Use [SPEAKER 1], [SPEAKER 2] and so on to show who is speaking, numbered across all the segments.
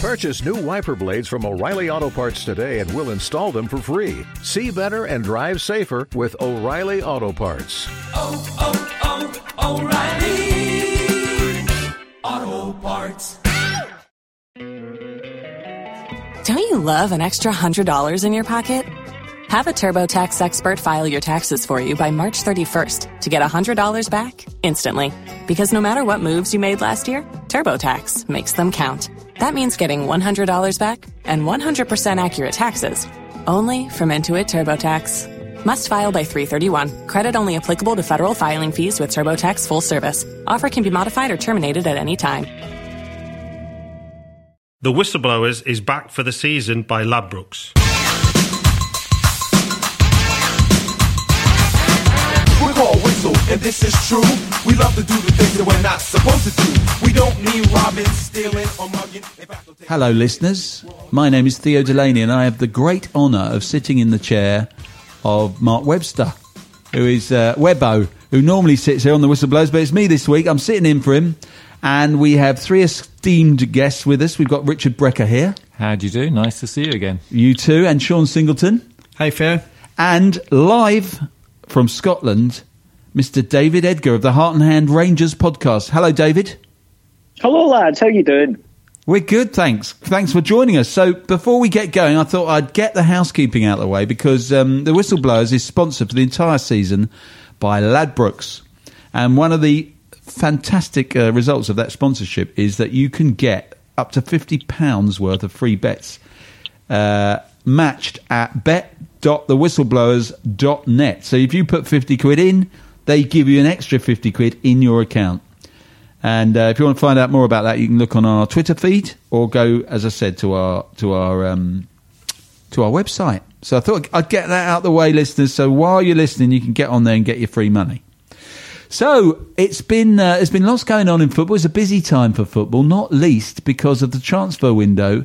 [SPEAKER 1] Purchase new wiper blades from O'Reilly Auto Parts today and we'll install them for free. See better and drive safer with O'Reilly Auto Parts.
[SPEAKER 2] Oh, oh, oh, O'Reilly Auto Parts.
[SPEAKER 3] Don't you love an extra $100 in your pocket? Have a TurboTax expert file your taxes for you by March 31st to get $100 back instantly. Because no matter what moves you made last year, TurboTax makes them count. That means getting $100 back and 100% accurate taxes only from Intuit TurboTax. Must file by 331. Credit only applicable to federal filing fees with TurboTax full service. Offer can be modified or terminated at any time.
[SPEAKER 4] The Whistleblowers is back for the season by Ladbrokes.
[SPEAKER 5] And this is true. We love to do the things that we're not supposed to do. We don't mean robbing, stealing, or mugging. In fact, we'll take-
[SPEAKER 6] Hello, listeners. My name is Theo Delaney, and I have the great honour of sitting in the chair of Mark Webster, who is uh, Webbo, who normally sits here on the Whistleblowers, but it's me this week. I'm sitting in for him, and we have three esteemed guests with us. We've got Richard Brecker here,
[SPEAKER 7] How do you do? Nice to see you again.
[SPEAKER 6] you too, and Sean Singleton,
[SPEAKER 8] Hey, Theo.
[SPEAKER 6] and live from Scotland, Mr. David Edgar of the Heart and Hand Rangers podcast. Hello, David.
[SPEAKER 9] Hello, lads. How you doing?
[SPEAKER 6] We're good, thanks. Thanks for joining us. So, before we get going, I thought I'd get the housekeeping out of the way because um, the Whistleblowers is sponsored for the entire season by Ladbrokes, and one of the fantastic uh, results of that sponsorship is that you can get up to fifty pounds worth of free bets uh, matched at bet.thewhistleblowers.net. So, if you put fifty quid in, they give you an extra fifty quid in your account. And uh, if you want to find out more about that, you can look on our Twitter feed or go, as I said, to our to our um, to our website. So I thought I'd get that out of the way, listeners. So while you're listening, you can get on there and get your free money. So it's been uh, there's been lots going on in football. It's a busy time for football, not least because of the transfer window,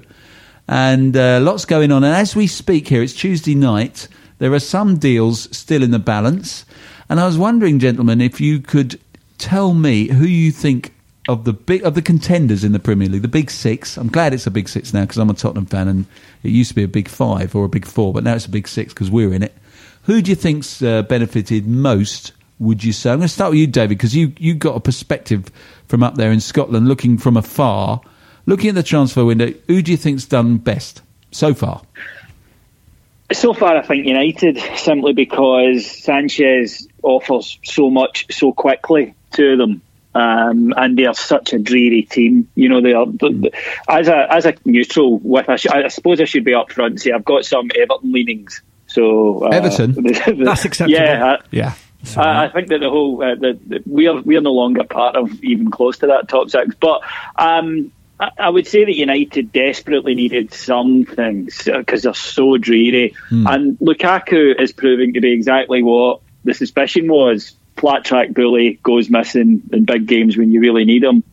[SPEAKER 6] and uh, lots going on. And as we speak here, it's Tuesday night. There are some deals still in the balance, and I was wondering, gentlemen, if you could tell me who you think of the big of the contenders in the Premier League, the big six. I'm glad it's a big six now because I'm a Tottenham fan, and it used to be a big five or a big four, but now it's a big six because we're in it. Who do you think's uh, benefited most? Would you say? I'm going to start with you, David, because you you got a perspective from up there in Scotland, looking from afar, looking at the transfer window. Who do you think's done best so far?
[SPEAKER 9] So far, I think United simply because Sanchez offers so much so quickly to them. Um, and they are such a dreary team. You know, they are as a as a neutral. With I, suppose I should be up front and say I've got some Everton leanings. So uh,
[SPEAKER 6] Everton?
[SPEAKER 8] That's acceptable.
[SPEAKER 9] Yeah, I,
[SPEAKER 6] Yeah,
[SPEAKER 9] I, I think that the whole uh, the, the, we are we are no longer part of even close to that top six. But um, I, I would say that United desperately needed some things because they're so dreary, and Lukaku is proving to be exactly what the suspicion was. Flat track bully goes missing in big games when you really need him.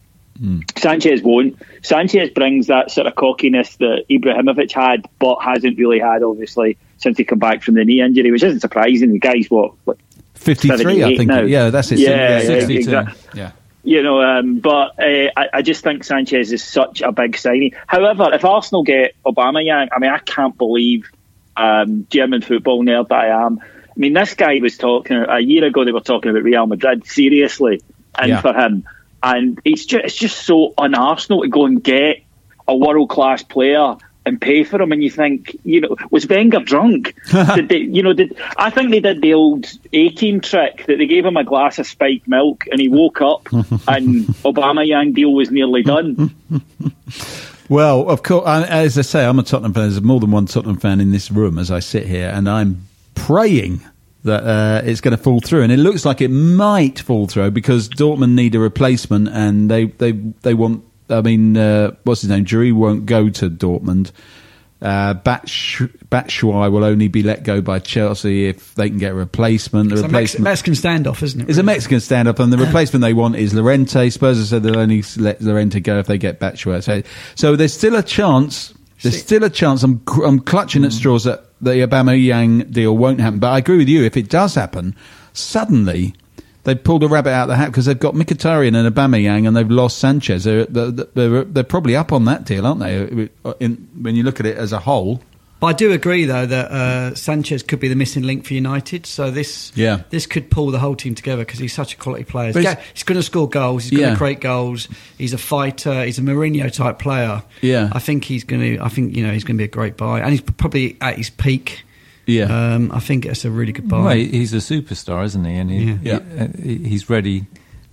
[SPEAKER 9] Sanchez won't. Sanchez brings that sort of cockiness that Ibrahimovic had, but hasn't really had, obviously, since he come back from the knee injury, which isn't surprising. The guy's what, what
[SPEAKER 6] 53, I think.
[SPEAKER 9] now.
[SPEAKER 6] Yeah, that's it.
[SPEAKER 9] Yeah,
[SPEAKER 6] Yeah,
[SPEAKER 9] yeah,
[SPEAKER 6] 62. Yeah.
[SPEAKER 9] you know, um, but uh, I, I just think Sanchez is such a big signing. However, if Arsenal get Aubameyang, I mean, I can't believe um, German football nerd that I am. I mean, this guy was talking a year ago. They were talking about Real Madrid seriously, and
[SPEAKER 6] Yeah.
[SPEAKER 9] for him, and it's just it's just so un Arsenal to go and get a world class player and pay for him, and you think, you know, was Wenger drunk? did they, you know, did I think they did the old A team trick that they gave him a glass of spiked milk and he woke up and Aubameyang deal was nearly done.
[SPEAKER 6] Well, of course, as I say, I'm a Tottenham fan. There's more than one Tottenham fan in this room as I sit here, and I'm praying that uh, it's going to fall through. And it looks like it might fall through because Dortmund need a replacement, and they they they want. I mean, uh, what's his name? Giroud won't go to Dortmund. Uh, Batsh- Batshuayi will only be let go by Chelsea if they can get a replacement. The
[SPEAKER 8] It's a Mex-
[SPEAKER 6] replacement
[SPEAKER 8] Mexican standoff, isn't it?
[SPEAKER 6] it's a? Mexican stand up, and the replacement they want is Llorente. Spurs have said they'll only let Llorente go if they get Batshuayi. So, so there's still a chance. There's
[SPEAKER 8] See-
[SPEAKER 6] still a chance. I'm I'm clutching at hmm. straws that the Aubameyang deal won't happen. But I agree with you. If it does happen, suddenly They've pulled a rabbit out of the hat because they've got Mkhitaryan and Aubameyang and they've lost Sanchez. They're, they're, they're, they're probably up on that deal, aren't they? Uh, in, when you look at it as a whole.
[SPEAKER 8] But I do agree, though, that uh, Sanchez could be the missing link for United. So this,
[SPEAKER 6] Yeah.
[SPEAKER 8] this could pull the whole team together because he's such a quality player.
[SPEAKER 6] But
[SPEAKER 8] He's,
[SPEAKER 6] he's-
[SPEAKER 8] he's going to score goals. He's going
[SPEAKER 6] Yeah.
[SPEAKER 8] to create goals. He's a fighter. He's a Mourinho type player.
[SPEAKER 6] Yeah.
[SPEAKER 8] I think he's going to. I think you know he's going to be a great buy, and he's probably at his peak.
[SPEAKER 6] Yeah.
[SPEAKER 8] Um, I think it's a really good buy.
[SPEAKER 7] Well, he's a superstar, isn't he? And he,
[SPEAKER 8] Yeah.
[SPEAKER 6] Yeah.
[SPEAKER 7] he- uh, he's ready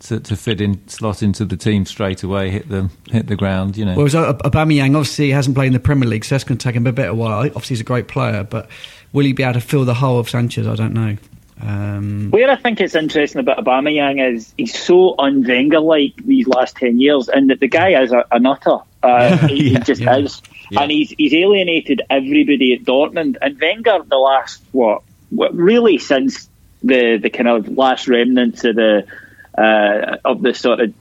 [SPEAKER 7] to, to fit in, slot into the team straight away, hit the hit the ground. You know.
[SPEAKER 8] Whereas Ab- Aubameyang obviously hasn't played in the Premier League, so that's going to take him a bit of a while. Obviously, he's a great player, but will he be able to fill the hole of Sanchez? I don't know. Um,
[SPEAKER 9] Where I think it's interesting about Aubameyang is he's so un-Wenger like these last ten years, and that the guy is a, a nutter. Uh, he,
[SPEAKER 6] Yeah,
[SPEAKER 9] he just
[SPEAKER 8] yeah.
[SPEAKER 9] is,
[SPEAKER 6] Yeah.
[SPEAKER 9] and he's he's alienated everybody at Dortmund. And Wenger, the last what, what really since the the kind of last remnants of the uh, of the sort of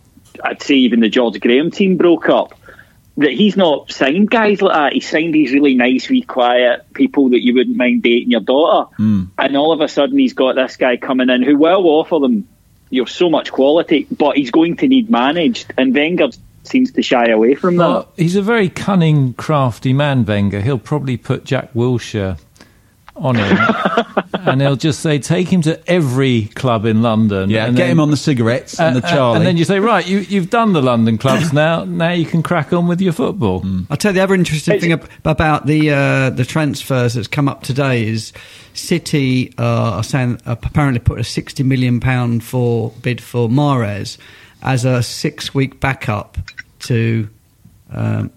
[SPEAKER 9] I'd say even the George Graham team broke up. That he's not signed guys like that. He signed these really nice, wee, quiet people that you wouldn't mind dating your daughter. And all of a sudden, he's got this guy coming in who will offer them you know, so much quality, but he's going to need managed. And Wenger seems to shy away from that.
[SPEAKER 7] Well, he's a very cunning, crafty man, Wenger. He'll probably put Jack Wilshere on him, and he'll just say, "Take him to every club in London."
[SPEAKER 6] Yeah,
[SPEAKER 7] and
[SPEAKER 6] get
[SPEAKER 7] then-
[SPEAKER 6] him on the cigarettes and the
[SPEAKER 7] uh, uh,
[SPEAKER 6] Charlie.
[SPEAKER 7] and then you say, "Right, you, you've done the London clubs now. Now you can crack on with your football."
[SPEAKER 8] I'll tell you the other interesting
[SPEAKER 9] It's-
[SPEAKER 8] thing about the uh, the transfers that's come up today is City uh, are saying uh, apparently put a sixty million pound for bid for Mahrez as a six week backup to um,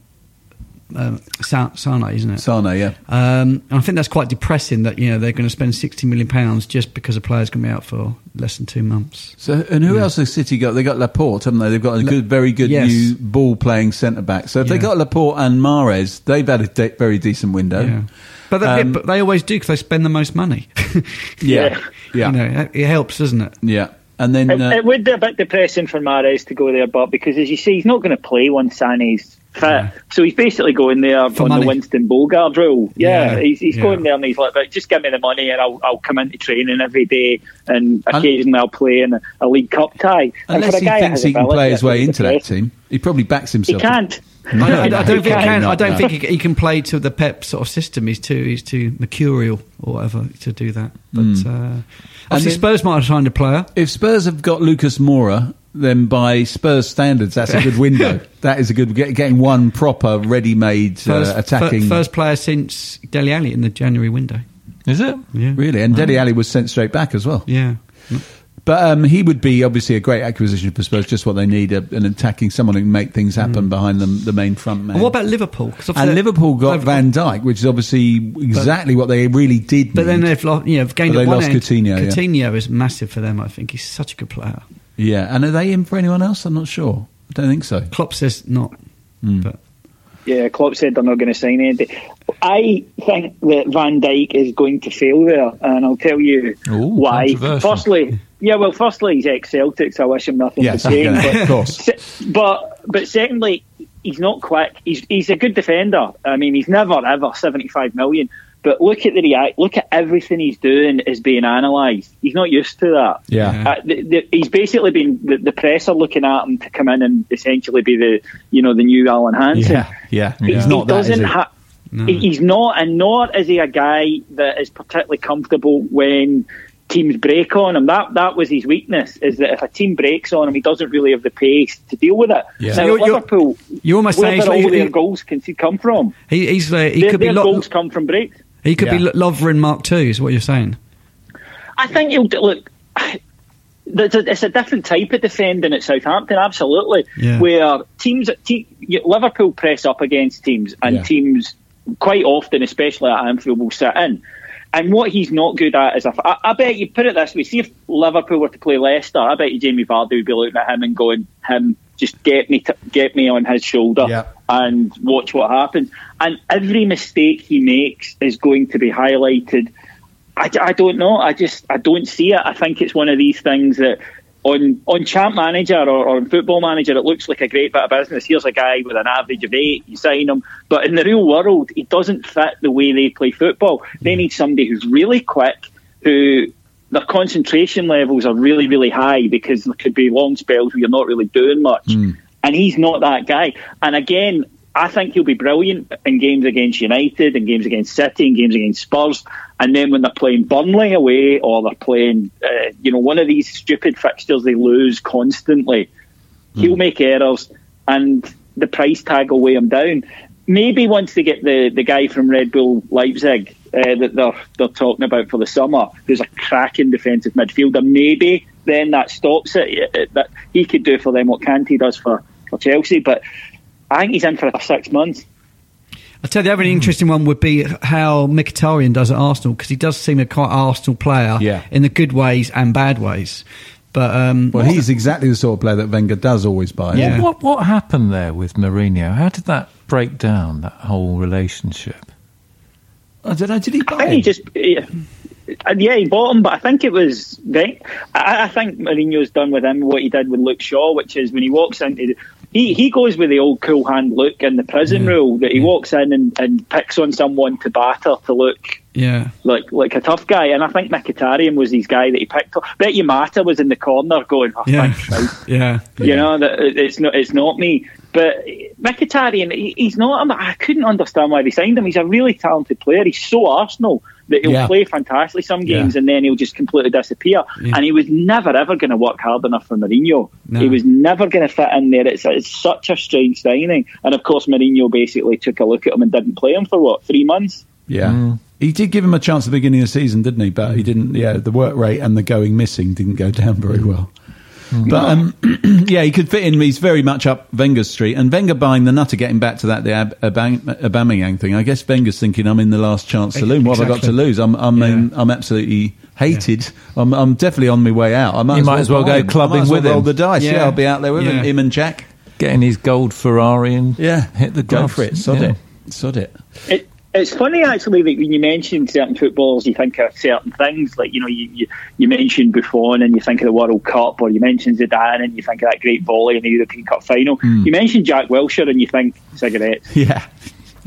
[SPEAKER 8] um, Sa- Sane, isn't it?
[SPEAKER 6] Sane, yeah.
[SPEAKER 8] Um, and I think that's quite depressing that you know they're going to spend sixty million pounds just because a player's going to be out for less than two months.
[SPEAKER 6] So, and who else has City got? They got Laporte, haven't they? They've got a good, very good
[SPEAKER 8] yes.
[SPEAKER 6] new ball playing centre back. So if they
[SPEAKER 8] Yeah.
[SPEAKER 6] got Laporte and Mahrez, they've had a de- very decent window.
[SPEAKER 8] Yeah. But, they,
[SPEAKER 6] Um,
[SPEAKER 8] but they always do because they spend the most money.
[SPEAKER 6] yeah, yeah,
[SPEAKER 8] You know, it helps, doesn't it?
[SPEAKER 6] yeah. And then
[SPEAKER 9] It,
[SPEAKER 6] uh,
[SPEAKER 9] it would be a bit depressing for Mahrez to go there, but because as you say, he's not going to play once Sane's fit. So he's basically going there
[SPEAKER 8] For
[SPEAKER 9] on
[SPEAKER 8] money.
[SPEAKER 9] the Winston Bogarde rule. Yeah,
[SPEAKER 8] Yeah,
[SPEAKER 9] he's, he's
[SPEAKER 8] yeah.
[SPEAKER 9] going there and he's like, "Right, just give me the money and I'll, I'll come into training every day and occasionally I'll play in a, a League Cup tie. And
[SPEAKER 6] unless
[SPEAKER 9] for a
[SPEAKER 6] he
[SPEAKER 9] guy that
[SPEAKER 6] thinks
[SPEAKER 9] has
[SPEAKER 6] he can
[SPEAKER 9] ability,
[SPEAKER 6] play his way into that team, he probably backs
[SPEAKER 9] He
[SPEAKER 6] himself.
[SPEAKER 9] can't.
[SPEAKER 8] I don't, I don't
[SPEAKER 9] He
[SPEAKER 8] think he
[SPEAKER 9] can't.
[SPEAKER 8] I don't think he, he can play to the Pep sort of system. He's too he's too mercurial or whatever to do that. But uh, obviously,
[SPEAKER 6] then-
[SPEAKER 8] Spurs might have signed a player.
[SPEAKER 6] If Spurs have got Lucas Moura, then by Spurs standards, that's a good window. that is a good get, getting one proper, ready-made uh, attacking.
[SPEAKER 8] fir- first player since Dele Alli in the January window.
[SPEAKER 7] Is it?
[SPEAKER 8] Yeah,
[SPEAKER 6] really, and Dele Alli was sent straight back as well.
[SPEAKER 8] yeah.
[SPEAKER 6] But um, he would be obviously a great acquisition for Spurs. Just what they need: a, an attacking someone who can make things happen behind them, the main front man.
[SPEAKER 8] And what about Liverpool?
[SPEAKER 6] and Liverpool got
[SPEAKER 8] they've-
[SPEAKER 6] Van Dijk, which is obviously exactly what they really did.
[SPEAKER 8] But then they've lost. You know, gained
[SPEAKER 6] But they
[SPEAKER 8] one
[SPEAKER 6] lost
[SPEAKER 8] end.
[SPEAKER 6] Coutinho, yeah.
[SPEAKER 8] Coutinho is massive for them. I think he's such a good player.
[SPEAKER 6] Yeah, and are they in for anyone else? I'm not sure. I don't think so.
[SPEAKER 8] Klopp says not.
[SPEAKER 6] Hmm.
[SPEAKER 8] But
[SPEAKER 9] Yeah, Klopp said they're not going to sign anything. I think that Van Dijk is going to fail there, and I'll tell you
[SPEAKER 7] Ooh,
[SPEAKER 9] why. Firstly, yeah, well, firstly, he's ex-Celtics. I wish him nothing
[SPEAKER 6] Yes,
[SPEAKER 9] but shame.
[SPEAKER 6] yeah,
[SPEAKER 9] but,
[SPEAKER 6] of course.
[SPEAKER 9] but but secondly, he's not quick. He's he's a good defender. I mean, he's never ever seventy-five million. But look at the react. Look at everything he's doing is being analysed. He's not used to that.
[SPEAKER 6] Yeah.
[SPEAKER 9] Uh, the, the, he's basically been the, the press are looking at him to come in and essentially be the you know the new Alan Hansen.
[SPEAKER 6] Yeah, yeah. He's
[SPEAKER 9] he
[SPEAKER 6] not that, is
[SPEAKER 9] doesn't
[SPEAKER 6] he?
[SPEAKER 9] ha- he- He's not, and nor is he a guy that is particularly comfortable when teams break on him. That that was his weakness. Is that if a team breaks on him, he doesn't really have the pace to deal with it.
[SPEAKER 6] Yeah.
[SPEAKER 9] Now,
[SPEAKER 8] So you're- you're-
[SPEAKER 9] Liverpool,
[SPEAKER 8] you're almost
[SPEAKER 9] where
[SPEAKER 8] saying
[SPEAKER 9] did all
[SPEAKER 8] like-
[SPEAKER 9] their
[SPEAKER 8] he-
[SPEAKER 9] goals can come from?
[SPEAKER 8] he, he's uh, he
[SPEAKER 9] their
[SPEAKER 8] could be
[SPEAKER 9] their
[SPEAKER 8] Lo-
[SPEAKER 9] goals come from breaks.
[SPEAKER 8] He could be
[SPEAKER 6] Yeah.
[SPEAKER 8] Lo- Lovren Mark Two. Is what you're saying?
[SPEAKER 9] I think he'll look. It's a, it's a different type of defending at Southampton, absolutely.
[SPEAKER 8] Yeah.
[SPEAKER 9] Where teams, te- Liverpool press up against teams, and
[SPEAKER 6] Yeah.
[SPEAKER 9] teams quite often, especially at Anfield, will sit in. And what he's not good at is, if, I, I bet you put it this way: see if Liverpool were to play Leicester, I bet you Jamie Vardy would be looking at him and going, "Him, just get me, t- get me on his shoulder,
[SPEAKER 6] Yeah.
[SPEAKER 9] and watch what happens." And every mistake he makes is going to be highlighted. I, I don't know. I just I don't see it. I think it's one of these things that on on Champ Manager or, or on Football Manager it looks like a great bit of business. Here's a guy with an average of eight, you sign him, but in the real world he doesn't fit the way they play football. They mm. need somebody who's really quick, who their concentration levels are really, really high because there could be long spells where you're not really doing much. And he's not that guy. And again, I think he'll be brilliant in games against United, in games against City, in games against Spurs. And then when they're playing Burnley away or they're playing, uh, you know, one of these stupid fixtures they lose constantly, he'll make errors and the price tag will weigh him down. Maybe once they get the, the guy from Red Bull Leipzig uh, that they're they're talking about for the summer, who's a cracking defensive midfielder, maybe then that stops it. Uh, That he could do for them what Kante does for, for Chelsea. But I think he's in for six months.
[SPEAKER 8] I tell you, the other interesting one would be how Mkhitaryan does at Arsenal because he does seem a quite Arsenal player
[SPEAKER 6] Yeah.
[SPEAKER 8] in the good ways and bad ways. But um,
[SPEAKER 6] Well, he's exactly the sort of player that Wenger does always buy.
[SPEAKER 8] Yeah.
[SPEAKER 7] What what happened there with Mourinho? How did that break down that whole relationship?
[SPEAKER 6] I don't know. Did he buy
[SPEAKER 9] I think he just, yeah, uh, yeah, he bought him, but I think it was. Right, I, I think Mourinho's done with him what he did with Luke Shaw, which is when he walks into. The, he, he goes with the old cool hand look and the prison rule that he walks in and, and picks on someone to batter to look
[SPEAKER 8] yeah,
[SPEAKER 9] like like a tough guy. And I think Mkhitaryan was his guy that he picked up. Bet you Mata was in the corner going, oh,
[SPEAKER 8] yeah, yeah.
[SPEAKER 9] You know that it's not it's not me. But Mkhitaryan, he, he's not. I couldn't understand why they signed him. He's a really talented player. He's so Arsenal that he'll
[SPEAKER 6] Yeah.
[SPEAKER 9] play fantastically some games and then he'll just completely disappear.
[SPEAKER 8] Yeah.
[SPEAKER 9] And he was never ever going to work hard enough for Mourinho.
[SPEAKER 8] No.
[SPEAKER 9] He was never going to fit in there. It's, it's such a strange signing. And of course, Mourinho basically took a look at him and didn't play him for what three months.
[SPEAKER 6] Yeah. Mm. He did give him a chance at the beginning of the season, didn't he? But he didn't. Yeah, the work rate and the going missing didn't go down very well. But um, yeah, he could fit in. He's very much up Wenger's street, and Wenger buying the nutter. Getting back to that, the Ab- Abang- Aubameyang thing. I guess Wenger's thinking, "I'm in the last chance saloon. What have I got to lose? I'm, I'm, in, I'm absolutely hated. I'm, I'm definitely on my way out. I might
[SPEAKER 7] You might as well go
[SPEAKER 6] him. I
[SPEAKER 7] clubbing
[SPEAKER 6] might as well
[SPEAKER 7] with him.
[SPEAKER 6] Roll the dice. Yeah.
[SPEAKER 8] Yeah.
[SPEAKER 6] I'll be out there with him,
[SPEAKER 8] Yeah.
[SPEAKER 6] him and Jack.
[SPEAKER 7] Getting his gold Ferrari and
[SPEAKER 6] Yeah,
[SPEAKER 7] hit the
[SPEAKER 6] go for it. Sod
[SPEAKER 7] Yeah.
[SPEAKER 6] it. Sod it.
[SPEAKER 9] It, it's funny actually that when you mention certain footballers, you think of certain things. Like you know, you you, you mentioned Buffon and you think of the World Cup, or you mention Zidane and you think of that great volley in the European Cup final. Hmm. You mentioned Jack Wilshere and you think cigarettes.
[SPEAKER 6] Yeah.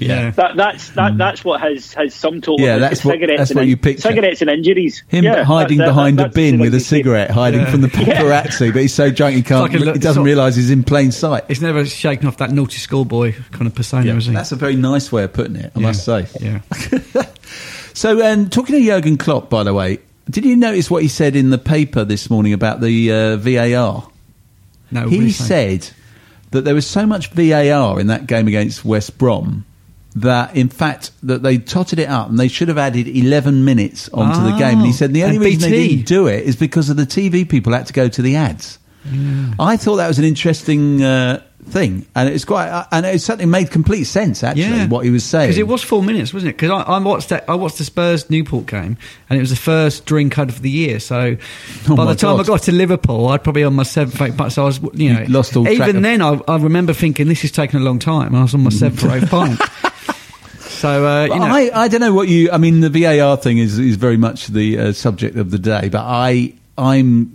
[SPEAKER 8] Yeah.
[SPEAKER 9] That that's that that's what has has some total.
[SPEAKER 6] Yeah, that's what-
[SPEAKER 9] cigarettes
[SPEAKER 6] that's what you picture.
[SPEAKER 9] Cigarettes and injuries.
[SPEAKER 6] Him
[SPEAKER 9] Yeah,
[SPEAKER 6] hiding
[SPEAKER 9] that's it.
[SPEAKER 6] behind
[SPEAKER 9] That's
[SPEAKER 6] a bin with a
[SPEAKER 9] thing you
[SPEAKER 6] cigarette, hiding from the paparazzi, but he's so drunk he can't.
[SPEAKER 8] Like a
[SPEAKER 6] he doesn't realise he's in plain sight.
[SPEAKER 8] He's never shaken off that naughty schoolboy kind of persona,
[SPEAKER 6] Yeah,
[SPEAKER 8] is he?
[SPEAKER 6] that's a very nice way of putting it, I
[SPEAKER 8] Yeah.
[SPEAKER 6] must say.
[SPEAKER 8] Yeah.
[SPEAKER 6] So, um, talking to Jurgen Klopp, by the way, did you notice what he said in the paper this morning about the uh, VAR?
[SPEAKER 8] No,
[SPEAKER 6] he
[SPEAKER 8] what is saying?
[SPEAKER 6] said that there was so much VAR in that game against West Brom that, in fact, that they totted it up and they should have added 11 minutes onto the
[SPEAKER 8] Oh,
[SPEAKER 6] game. And he said the only reason they didn't do it is because of the TV people had to go to the ads. I thought that was an interesting uh, thing, and it's quite, uh, and it certainly made complete sense. Actually,
[SPEAKER 8] Yeah.
[SPEAKER 6] what he was saying
[SPEAKER 8] Because it was four minutes, wasn't it? Because I, I watched that, I watched the Spurs Newport game, and it was the first drink out of the year. So
[SPEAKER 6] Oh
[SPEAKER 8] by the time
[SPEAKER 6] God.
[SPEAKER 8] I got to Liverpool, I'd probably on my seventh, eighth pint. So I was, you know,
[SPEAKER 6] You'd lost all track
[SPEAKER 8] even then, I, I remember thinking this is taking a long time. I was on my seventh or eighth pint. So uh, you know,
[SPEAKER 6] I, I don't know what you. I mean, the VAR thing is is very much the uh, subject of the day, but I. I'm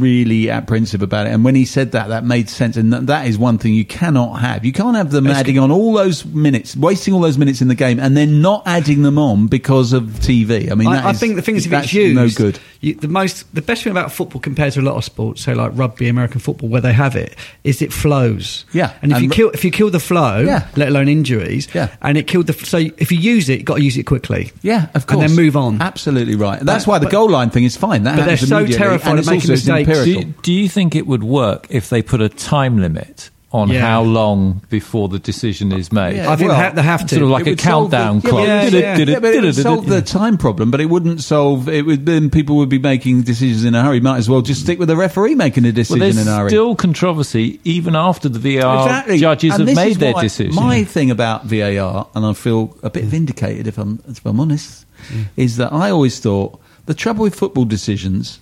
[SPEAKER 6] really apprehensive about it, and when he said that, that made sense, and that, that is one thing you cannot have. You can't have them adding on all those minutes, wasting all those minutes in the game, and then not adding them on because of TV. I mean, that
[SPEAKER 8] I, I
[SPEAKER 6] is-
[SPEAKER 8] think the thing is, if
[SPEAKER 6] that's
[SPEAKER 8] it's used,
[SPEAKER 6] no good.
[SPEAKER 8] You, the most, the best thing about football compared to a lot of sports, so like rugby, American football, where they have it, is it flows.
[SPEAKER 6] Yeah,
[SPEAKER 8] and if
[SPEAKER 6] and
[SPEAKER 8] you
[SPEAKER 6] ru-
[SPEAKER 8] kill, if you kill the flow,
[SPEAKER 6] Yeah.
[SPEAKER 8] let alone injuries,
[SPEAKER 6] Yeah.
[SPEAKER 8] and it killed the. So if you use it, you got to use it quickly.
[SPEAKER 6] Yeah, of course,
[SPEAKER 8] and then move on.
[SPEAKER 6] Absolutely right. And That's
[SPEAKER 8] But-
[SPEAKER 6] why the
[SPEAKER 8] but-
[SPEAKER 6] goal line thing is fine. That
[SPEAKER 8] but they're
[SPEAKER 6] happens
[SPEAKER 8] so
[SPEAKER 6] immediately,
[SPEAKER 8] terrified
[SPEAKER 6] and it's
[SPEAKER 8] making
[SPEAKER 6] also it's
[SPEAKER 8] mistakes.
[SPEAKER 7] Do you, do you think it would work if they put a time limit on
[SPEAKER 8] Yeah.
[SPEAKER 7] how long before the decision is made?
[SPEAKER 6] Yeah,
[SPEAKER 8] I think
[SPEAKER 6] well,
[SPEAKER 8] they ha- they have to.
[SPEAKER 7] Sort of like a
[SPEAKER 6] would solve the-
[SPEAKER 7] countdown
[SPEAKER 6] yeah,
[SPEAKER 7] clock.
[SPEAKER 8] yeah, yeah.
[SPEAKER 6] Yeah, but it would solve the time problem, but it wouldn't solve. It would then people would be making decisions in a hurry. Might as well just stick with the referee making a decision
[SPEAKER 7] there's
[SPEAKER 6] in a hurry.
[SPEAKER 7] still controversy even after the VAR judges
[SPEAKER 6] And
[SPEAKER 7] have made their
[SPEAKER 6] why-
[SPEAKER 7] decision.
[SPEAKER 6] My thing about VAR, and I feel a bit mm. vindicated if I'm if I'm honest, mm. is that I always thought the trouble with football decisions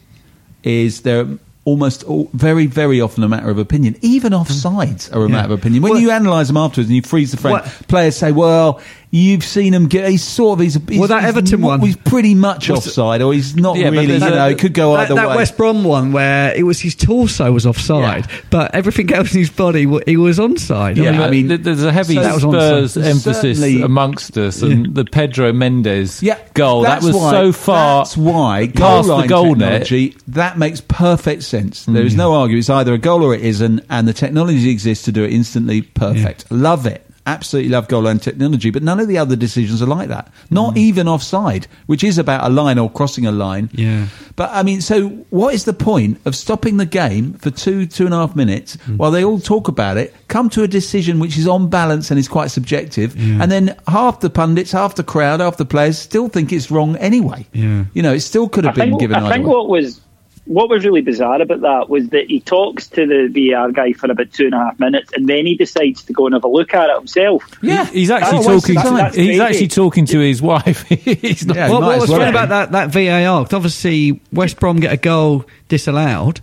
[SPEAKER 6] is they're almost all, very, very often a matter of opinion. Even mm. offsides are a
[SPEAKER 8] Yeah.
[SPEAKER 6] matter of opinion. When
[SPEAKER 8] Well-
[SPEAKER 6] you analyse them afterwards and you freeze the frame, players say, "Well, you've seen him get. He's sort of he's, he's
[SPEAKER 8] Well, that
[SPEAKER 6] he's
[SPEAKER 8] Everton
[SPEAKER 6] mo-
[SPEAKER 8] one-
[SPEAKER 6] He's pretty much offside, or he's not
[SPEAKER 7] Yeah,
[SPEAKER 6] really. You
[SPEAKER 7] there's a-
[SPEAKER 6] know, it could go
[SPEAKER 8] that,
[SPEAKER 6] either
[SPEAKER 8] that
[SPEAKER 6] way."
[SPEAKER 8] West Brom one where it was his torso was offside,
[SPEAKER 6] Yeah.
[SPEAKER 8] but everything else in his body he was onside.
[SPEAKER 6] Yeah,
[SPEAKER 8] I mean,
[SPEAKER 6] I mean,
[SPEAKER 7] there's a heavy
[SPEAKER 6] so
[SPEAKER 7] Spurs emphasis
[SPEAKER 6] Certainly-
[SPEAKER 7] amongst us, and the Pedro Mendes
[SPEAKER 6] Yeah,
[SPEAKER 7] goal that was
[SPEAKER 6] why-
[SPEAKER 7] so far
[SPEAKER 6] That's why goal
[SPEAKER 7] past the
[SPEAKER 6] line
[SPEAKER 7] goal net.
[SPEAKER 6] technology that makes perfect sense. There
[SPEAKER 8] Mm.
[SPEAKER 6] is no argument. It's either a goal or it isn't, and the technology exists to do it instantly. Perfect. Love it. Absolutely love goal line technology, but none of the other decisions are like that. Not even offside, which is about a line or crossing a line.
[SPEAKER 8] Yeah.
[SPEAKER 6] But I mean, so what is the point of stopping the game for two, two and a half minutes
[SPEAKER 8] Mm.
[SPEAKER 6] while they all talk about it, come to a decision which is on balance and is quite subjective, and then half the pundits, half the crowd, half the players still think it's wrong anyway.
[SPEAKER 8] Yeah.
[SPEAKER 6] You know, it still could
[SPEAKER 9] I
[SPEAKER 6] have been
[SPEAKER 9] think,
[SPEAKER 6] given
[SPEAKER 9] I think
[SPEAKER 6] way.
[SPEAKER 9] what was what was really bizarre about that was that he talks to the VR guy for about two and a half minutes, and then he decides to go and have a look at it himself.
[SPEAKER 6] Yeah.
[SPEAKER 7] He's actually
[SPEAKER 9] Oh,
[SPEAKER 7] talking.
[SPEAKER 9] that's- that's
[SPEAKER 7] he's
[SPEAKER 9] crazy.
[SPEAKER 7] actually talking to his wife. he's not.
[SPEAKER 6] Yeah,
[SPEAKER 8] what,
[SPEAKER 6] might
[SPEAKER 8] what was
[SPEAKER 6] well
[SPEAKER 8] funny about that, that VAR? 'cause obviously, West Brom get a goal disallowed.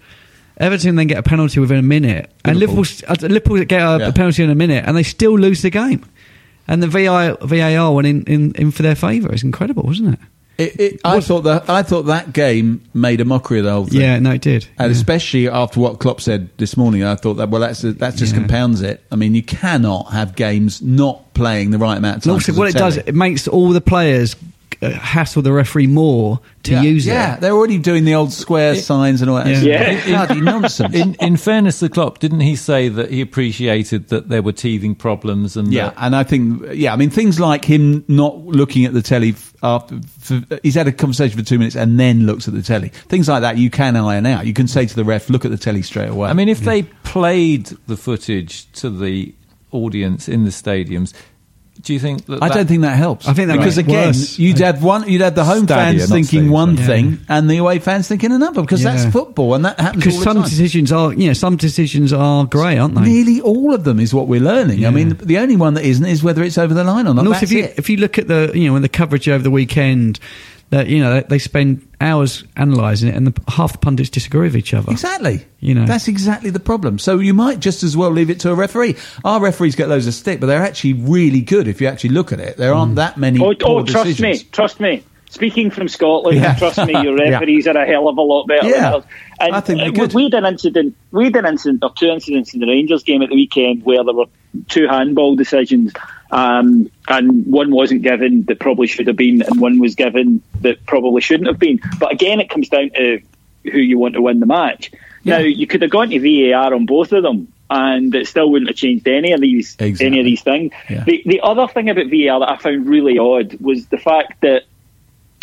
[SPEAKER 8] Everton then get a penalty within a minute, and
[SPEAKER 6] Liverpool.
[SPEAKER 8] Liverpool, uh, Liverpool get a,
[SPEAKER 6] Yeah.
[SPEAKER 8] a penalty in a minute, and they still lose the game. And the VAR, VAR went in, in, in for their favour. It's incredible, wasn't it?
[SPEAKER 6] It, it, I thought that I thought that game made a mockery of the whole thing.
[SPEAKER 8] Yeah, no, it did.
[SPEAKER 6] And
[SPEAKER 8] Yeah.
[SPEAKER 6] especially after what Klopp said this morning, I thought that well, that's that just
[SPEAKER 8] Yeah.
[SPEAKER 6] compounds it. I mean, you cannot have games not playing the right amount of time.
[SPEAKER 8] also,
[SPEAKER 6] to the
[SPEAKER 8] what it does, it makes all the players Uh, hassle the referee more to
[SPEAKER 6] yeah.
[SPEAKER 8] use
[SPEAKER 6] Yeah,
[SPEAKER 8] it.
[SPEAKER 6] Yeah, they're already doing the old square signs and all that.
[SPEAKER 8] Yeah.
[SPEAKER 6] It's bloody nonsense.
[SPEAKER 7] In, in fairness to Klopp, didn't he say that he appreciated that there were teething problems and
[SPEAKER 6] Yeah,
[SPEAKER 7] that-
[SPEAKER 6] and I think yeah, I mean things like him not looking at the telly after for, he's had a conversation for two minutes and then looks at the telly. Things like that you can iron out. You can say to the ref, "Look at the telly straight away."
[SPEAKER 7] I mean, if they played the footage to the audience in the stadiums, do you think that
[SPEAKER 6] I
[SPEAKER 7] that-
[SPEAKER 6] don't think that helps.
[SPEAKER 8] I think that
[SPEAKER 6] because again,
[SPEAKER 8] worse.
[SPEAKER 6] you'd have one, you'd have the home
[SPEAKER 7] Stadia,
[SPEAKER 6] fans thinking
[SPEAKER 7] stadium,
[SPEAKER 6] one
[SPEAKER 8] sorry.
[SPEAKER 6] thing and the away fans thinking another because
[SPEAKER 8] Yeah.
[SPEAKER 6] that's football and that happens
[SPEAKER 8] Because
[SPEAKER 6] all the
[SPEAKER 8] some
[SPEAKER 6] time.
[SPEAKER 8] decisions are, you know, some decisions are grey, aren't they?
[SPEAKER 6] Nearly all of them is what we're learning. I mean, the only one that isn't is whether it's over the line or not.
[SPEAKER 8] and also,
[SPEAKER 6] That's
[SPEAKER 8] if you
[SPEAKER 6] it.
[SPEAKER 8] if you look at the you know when the coverage over the weekend, that you know they, they spend hours analysing it, and the, half the pundits disagree with each other.
[SPEAKER 6] Exactly.
[SPEAKER 8] You know.
[SPEAKER 6] That's exactly the problem. So you might just as well leave it to a referee. Our referees get loads of stick, but they're actually really good if you actually look at it. There
[SPEAKER 8] Mm.
[SPEAKER 6] aren't that many
[SPEAKER 9] Oh,
[SPEAKER 6] poor
[SPEAKER 9] oh trust me, trust me. Speaking from Scotland,
[SPEAKER 6] Yeah.
[SPEAKER 9] trust me, your referees are a hell of a lot better.
[SPEAKER 6] Yeah.
[SPEAKER 9] than. And
[SPEAKER 6] I think they're
[SPEAKER 9] uh,
[SPEAKER 6] good.
[SPEAKER 9] We had an incident. We had an incident or two incidents in the Rangers game at the weekend where there were two handball decisions, um, and one wasn't given that probably should have been, and one was given that probably shouldn't have been. But again, it comes down to who you want to win the match.
[SPEAKER 6] Yeah.
[SPEAKER 9] Now you could have gone to VAR on both of them. And it still wouldn't have changed any of these
[SPEAKER 6] Exactly.
[SPEAKER 9] any of these things.
[SPEAKER 6] Yeah.
[SPEAKER 9] The the other thing about VAR that I found really odd was the fact that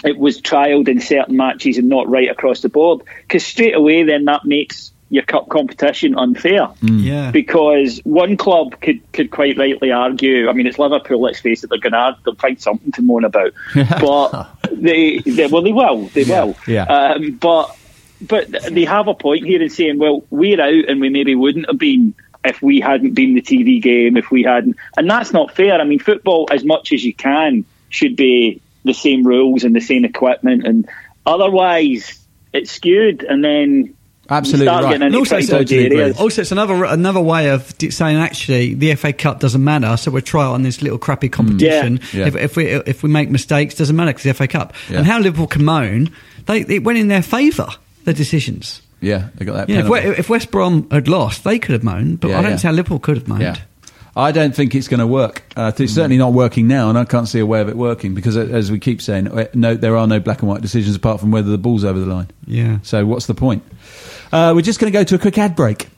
[SPEAKER 9] it was trialled in certain matches and not right across the board. Because straight away, then that makes your cup competition unfair.
[SPEAKER 8] Yeah.
[SPEAKER 9] Because one club could, could quite rightly argue. I mean, it's Liverpool. Let's face it; they're going to they'll find something to moan about. but they, they well, they will. They will.
[SPEAKER 6] yeah.
[SPEAKER 9] Um, but but they have a point here in saying, well, we're out, and we maybe wouldn't have been if we hadn't been the TV game. If we hadn't, and that's not fair. I mean, football, as much as you can, should be the same rules and the same equipment, and otherwise it's skewed, and then.
[SPEAKER 6] Absolutely
[SPEAKER 9] you start
[SPEAKER 6] right.
[SPEAKER 9] getting into
[SPEAKER 8] And also, it's,
[SPEAKER 6] Totally agree.
[SPEAKER 8] also, it's another another way of saying actually the FA Cup doesn't matter, so we'll try it on this little crappy competition.
[SPEAKER 6] Mm. Yeah.
[SPEAKER 8] If, if we if we make mistakes, doesn't matter because the FA Cup.
[SPEAKER 6] Yeah.
[SPEAKER 8] And how Liverpool can moan, they it went in their favour. The decisions.
[SPEAKER 6] Yeah, they got that.
[SPEAKER 8] Yeah, if, we- if West Brom had lost, they could have moaned, but
[SPEAKER 6] Yeah,
[SPEAKER 8] I don't
[SPEAKER 6] yeah.
[SPEAKER 8] see how Liverpool could have moaned.
[SPEAKER 6] Yeah. I don't think it's going to work. Uh, it's certainly not working now, and I can't see a way of it working because, uh, as we keep saying, uh, no, there are no black and white decisions apart from whether the ball's over the line.
[SPEAKER 8] Yeah.
[SPEAKER 6] So, what's the point? Uh, we're just going to go to a quick ad break.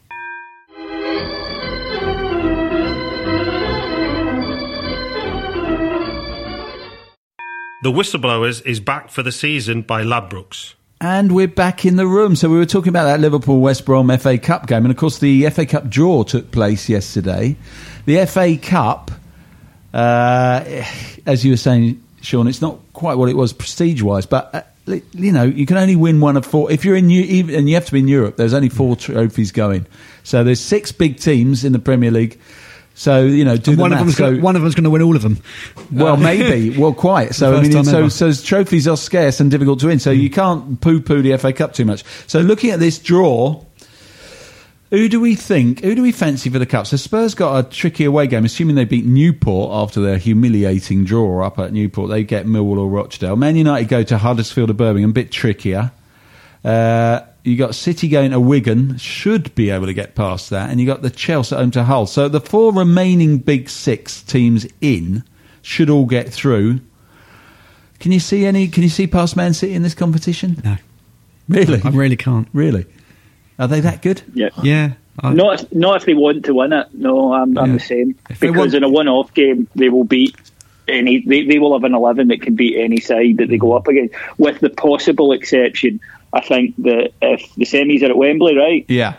[SPEAKER 4] The Whistleblowers is back for the season by Ladbrokes.
[SPEAKER 6] And we're back in the room. So we were talking about that Liverpool West Brom FA Cup game, and of course the FA Cup draw took place yesterday. The FA Cup, uh, as you were saying, Sean, it's not quite what it was prestige-wise, but uh, you know you can only win one of four. If you're in, even, and you have to be in Europe, there's only four trophies going. So there's six big teams in the Premier League. So you know, do
[SPEAKER 8] one of
[SPEAKER 6] maths.
[SPEAKER 8] them's
[SPEAKER 6] So-
[SPEAKER 8] gonna, one of them's going to win all of them.
[SPEAKER 6] well, maybe. Well, quite. So, I mean, so, so trophies are scarce and difficult to win. So you can't poo-poo the FA Cup too much. So looking at this draw, Who do we think? Who do we fancy for the cup? So Spurs got a tricky away game, assuming they beat Newport after their humiliating draw up at Newport. They get Millwall or Rochdale. Man United go to Huddersfield or Birmingham, a bit trickier. Uh, you got City going to Wigan, should be able to get past that, and you got the Chelsea at home to Hull. So the four remaining big six teams in should all get through. Can you see any? Can you see past Man City in this competition?
[SPEAKER 8] No,
[SPEAKER 6] Really?
[SPEAKER 8] I really can't.
[SPEAKER 6] Really? Are they that good?
[SPEAKER 9] Yeah.
[SPEAKER 8] Yeah, I,
[SPEAKER 9] Not if, not if they want to win it. No, I'm, I'm the same.
[SPEAKER 8] If
[SPEAKER 9] Because
[SPEAKER 8] want-
[SPEAKER 9] in a one-off game, they will beat any. They, they will have an eleven that can beat any side that they go up against, with the possible exception. I think that if the semis are at Wembley, right?
[SPEAKER 6] Yeah.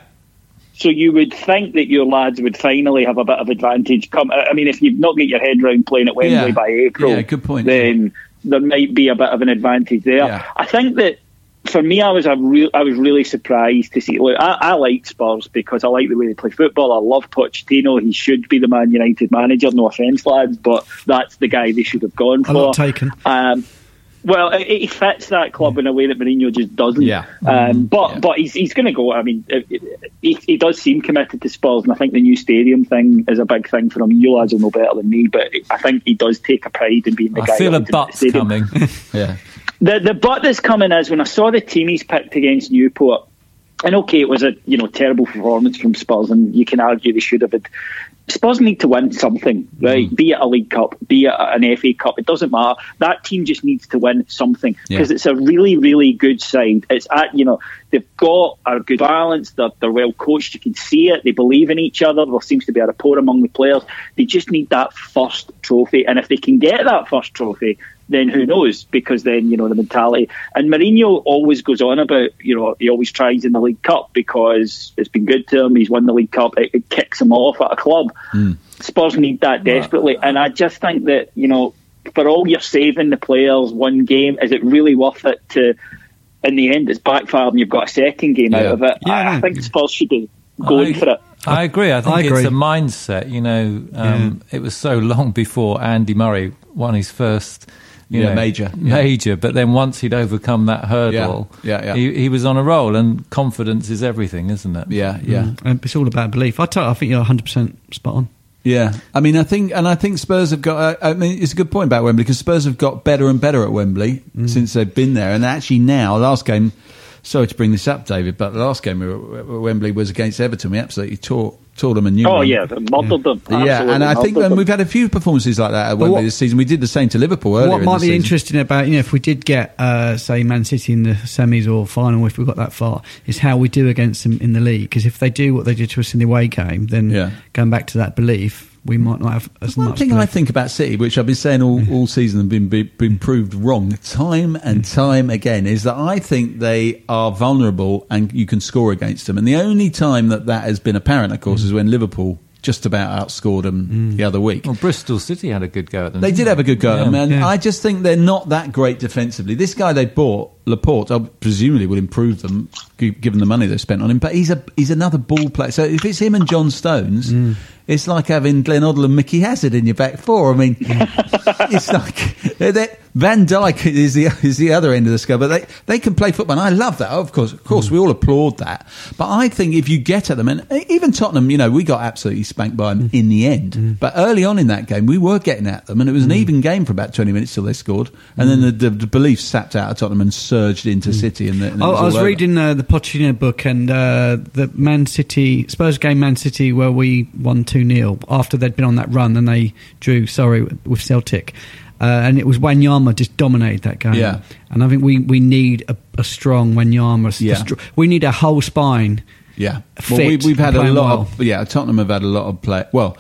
[SPEAKER 9] So you would think that your lads would finally have a bit of advantage. Come, I mean, if you've not got your head round playing at Wembley
[SPEAKER 6] Yeah.
[SPEAKER 9] by April,
[SPEAKER 6] Yeah, good point.
[SPEAKER 9] Then there might be a bit of an advantage there.
[SPEAKER 6] Yeah.
[SPEAKER 9] I think that for me, I was a real, I was really surprised to see. Look, I, I like Spurs because I like the way they play football. I love Pochettino. He should be the Man United manager. No offence, lads, but that's the guy they should have gone
[SPEAKER 8] a
[SPEAKER 9] for.
[SPEAKER 8] lot taken.
[SPEAKER 9] Um, well, it, it fits that club in a way that Mourinho just doesn't.
[SPEAKER 6] Yeah.
[SPEAKER 9] Um, but
[SPEAKER 6] Yeah.
[SPEAKER 9] but he's he's going to go. I mean, it, it, he, he does seem committed to Spurs, and I think the new stadium thing is a big thing for him. You lads will know better than me, but I think he does take a pride in being the guy.
[SPEAKER 7] I feel a
[SPEAKER 9] opens the
[SPEAKER 7] butt's
[SPEAKER 9] stadium.
[SPEAKER 7] coming.
[SPEAKER 6] Yeah.
[SPEAKER 9] The the but that's coming is when I saw the team he's picked against Newport. And okay, it was a you know terrible performance from Spurs, and you can argue they should have. Had. Spurs need to win something, right?
[SPEAKER 6] Mm.
[SPEAKER 9] Be it a League Cup, be it an FA Cup, it doesn't matter. That team just needs to win something because
[SPEAKER 6] Yeah.
[SPEAKER 9] it's a really, really good side. It's at you know they've got a good balance. They're, they're well coached. You can see it. They believe in each other. There seems to be a rapport among the players. They just need that first trophy, and if they can get that first trophy, then who knows? Because then you know the mentality. And Mourinho always goes on about you know he always tries in the League Cup because it's been good to him. He's won the League Cup. It, it kicks him off at a club. Spurs need that desperately, and I just think that you know for all you're saving the players one game, is it really worth it to? In the end, it's backfired, and you've got a second game out of it.
[SPEAKER 8] Yeah,
[SPEAKER 9] I, I think Spurs should be going
[SPEAKER 7] I-
[SPEAKER 9] for it.
[SPEAKER 7] I agree. I think
[SPEAKER 8] I
[SPEAKER 7] it's a mindset. You know, um, it was so long before Andy Murray won his first. You
[SPEAKER 6] Yeah,
[SPEAKER 7] know,
[SPEAKER 6] major, yeah.
[SPEAKER 7] major. But then once he'd overcome that hurdle,
[SPEAKER 6] Yeah, yeah, yeah.
[SPEAKER 7] He, he was on a roll. And confidence is everything, isn't it?
[SPEAKER 6] Yeah, yeah.
[SPEAKER 8] And it's all about belief. I, tell, I think you're 100 percent spot on.
[SPEAKER 6] Yeah, I mean, I think, and I think Spurs have got. Uh, I mean, it's a good point about Wembley because Spurs have got better and better at Wembley since they've been there, and actually now, last game. Sorry to bring this up, David, but the last game we were at Wembley was against Everton. We absolutely tore, tore them a new
[SPEAKER 9] Oh
[SPEAKER 6] one.
[SPEAKER 9] yeah, they murdered them.
[SPEAKER 6] Yeah,
[SPEAKER 9] Absolutely
[SPEAKER 6] and I think
[SPEAKER 9] murdered
[SPEAKER 6] um, we've had a few performances like that at Wembley
[SPEAKER 8] what-
[SPEAKER 6] this season. We did the same to Liverpool earlier.
[SPEAKER 8] what
[SPEAKER 6] in
[SPEAKER 8] might
[SPEAKER 6] the
[SPEAKER 8] be
[SPEAKER 6] season.
[SPEAKER 8] interesting about you know if we did get uh, say Man City in the semis or final if we got that far is how we do against them in the league because if they do what they did to us in the away game then
[SPEAKER 6] Yeah.
[SPEAKER 8] going back to that belief we might not have as
[SPEAKER 6] One
[SPEAKER 8] much
[SPEAKER 6] thing I think about City, which I've been saying all, all season and been, been been proved wrong time and time again, is that I think they are vulnerable and you can score against them. And the only time that that has been apparent, of course, mm. is when Liverpool just about outscored them mm. the other week.
[SPEAKER 7] Well, Bristol City had a good go at them.
[SPEAKER 6] They did have a good go at them, and
[SPEAKER 8] Yeah.
[SPEAKER 6] I just think they're not that great defensively. This guy they bought, Laporte, presumably will improve them, given the money they've spent on him. But he's a he's another ball player. So if it's him and John Stones, mm. It's like having Glenn Hoddle and Mickey Hazard in your back four. I mean, it's like they're, they're- Van Dijk is the is the other end of the scale, but they, they can play football. And I love that. Of course, of course, we all applaud that. But I think if you get at them, and even Tottenham, you know, we got absolutely spanked by them in the end. But early on in that game, we were getting at them, and it was an even game for about twenty minutes till they scored, and then the, the, the belief sapped out of Tottenham and surged into City. And, the, and was
[SPEAKER 8] I was
[SPEAKER 6] over.
[SPEAKER 8] reading uh, the Pochettino book and uh, the Man City Spurs game, Man City, where we won two 0 after they'd been on that run and they drew. Sorry, with Celtic, uh, and it was Wanyama just dominated that game.
[SPEAKER 6] Yeah.
[SPEAKER 8] and I think we, we need a, a strong Wanyama.
[SPEAKER 6] Yeah.
[SPEAKER 8] str- we need a whole spine.
[SPEAKER 6] Yeah,
[SPEAKER 8] fit
[SPEAKER 6] well, we, we've had a lot.
[SPEAKER 8] well.
[SPEAKER 6] Of, yeah, Tottenham have had a lot of play. Well,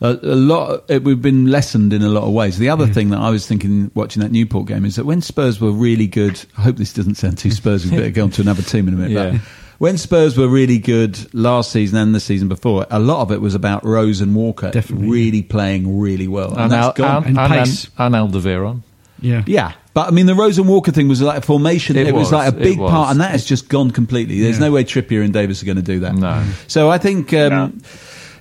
[SPEAKER 6] a, a lot. It, we've been lessened in a lot of ways. The other thing that I was thinking watching that Newport game is that when Spurs were really good. I hope this doesn't sound too Spurs. We better go on to another team in a minute.
[SPEAKER 7] Yeah.
[SPEAKER 6] But when Spurs were really good last season and the season before, a lot of it was about Rose and Walker
[SPEAKER 8] Definitely.
[SPEAKER 6] really playing really well, and,
[SPEAKER 7] and,
[SPEAKER 6] that's
[SPEAKER 7] Al,
[SPEAKER 6] gone.
[SPEAKER 7] and,
[SPEAKER 8] And
[SPEAKER 7] and,
[SPEAKER 8] pace.
[SPEAKER 7] and Alderweireld.
[SPEAKER 8] Yeah,
[SPEAKER 6] Yeah, but I mean, the Rose and Walker thing was like a formation. It,
[SPEAKER 7] It
[SPEAKER 6] was,
[SPEAKER 7] was,
[SPEAKER 6] like a big
[SPEAKER 7] was.
[SPEAKER 6] part, and that has just gone completely. There's
[SPEAKER 8] Yeah.
[SPEAKER 6] no way Trippier and Davies are going to do that.
[SPEAKER 7] No.
[SPEAKER 6] So I think, um,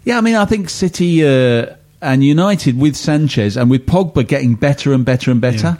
[SPEAKER 6] yeah, I mean, I think City uh, and United with Sanchez and with Pogba getting better and better and better.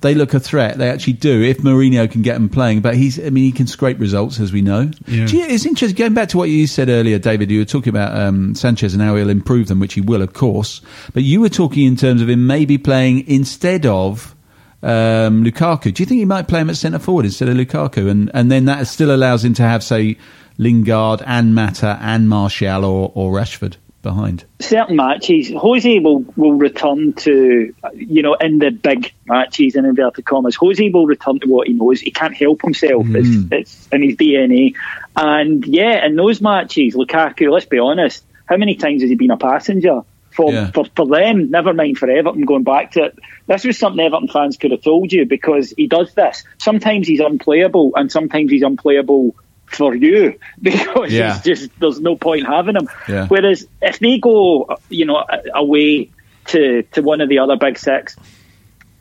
[SPEAKER 6] They look a threat. They actually do. If Mourinho can get them playing, but he's. I mean, he can scrape results as we know.
[SPEAKER 8] Yeah.
[SPEAKER 6] You- it's interesting. Going back to what you said earlier, David. You were talking about um, Sanchez and how he'll improve them, which he will, of course. But you were talking in terms of him maybe playing instead of. Um, Lukaku. Do you think he might play him at centre forward instead of Lukaku, and and then that still allows him to have say Lingard and Mata and Martial or, or Rashford behind?
[SPEAKER 9] certain matches, Jose will, will return to, you know, in the big matches in inverted commas, Jose will return to what he knows. He can't help himself. Hmm. It's, it's in his DNA. And yeah, in those matches, Lukaku, let's be honest, how many times has he been a passenger? For,
[SPEAKER 6] Yeah.
[SPEAKER 9] for, for them, never mind for Everton going back to it. This was something Everton fans could have told you because he does this. Sometimes he's unplayable and sometimes he's unplayable for you because
[SPEAKER 6] Yeah.
[SPEAKER 9] just there's no point having him.
[SPEAKER 6] Yeah.
[SPEAKER 9] Whereas if they go, you know, away to to one of the other big six,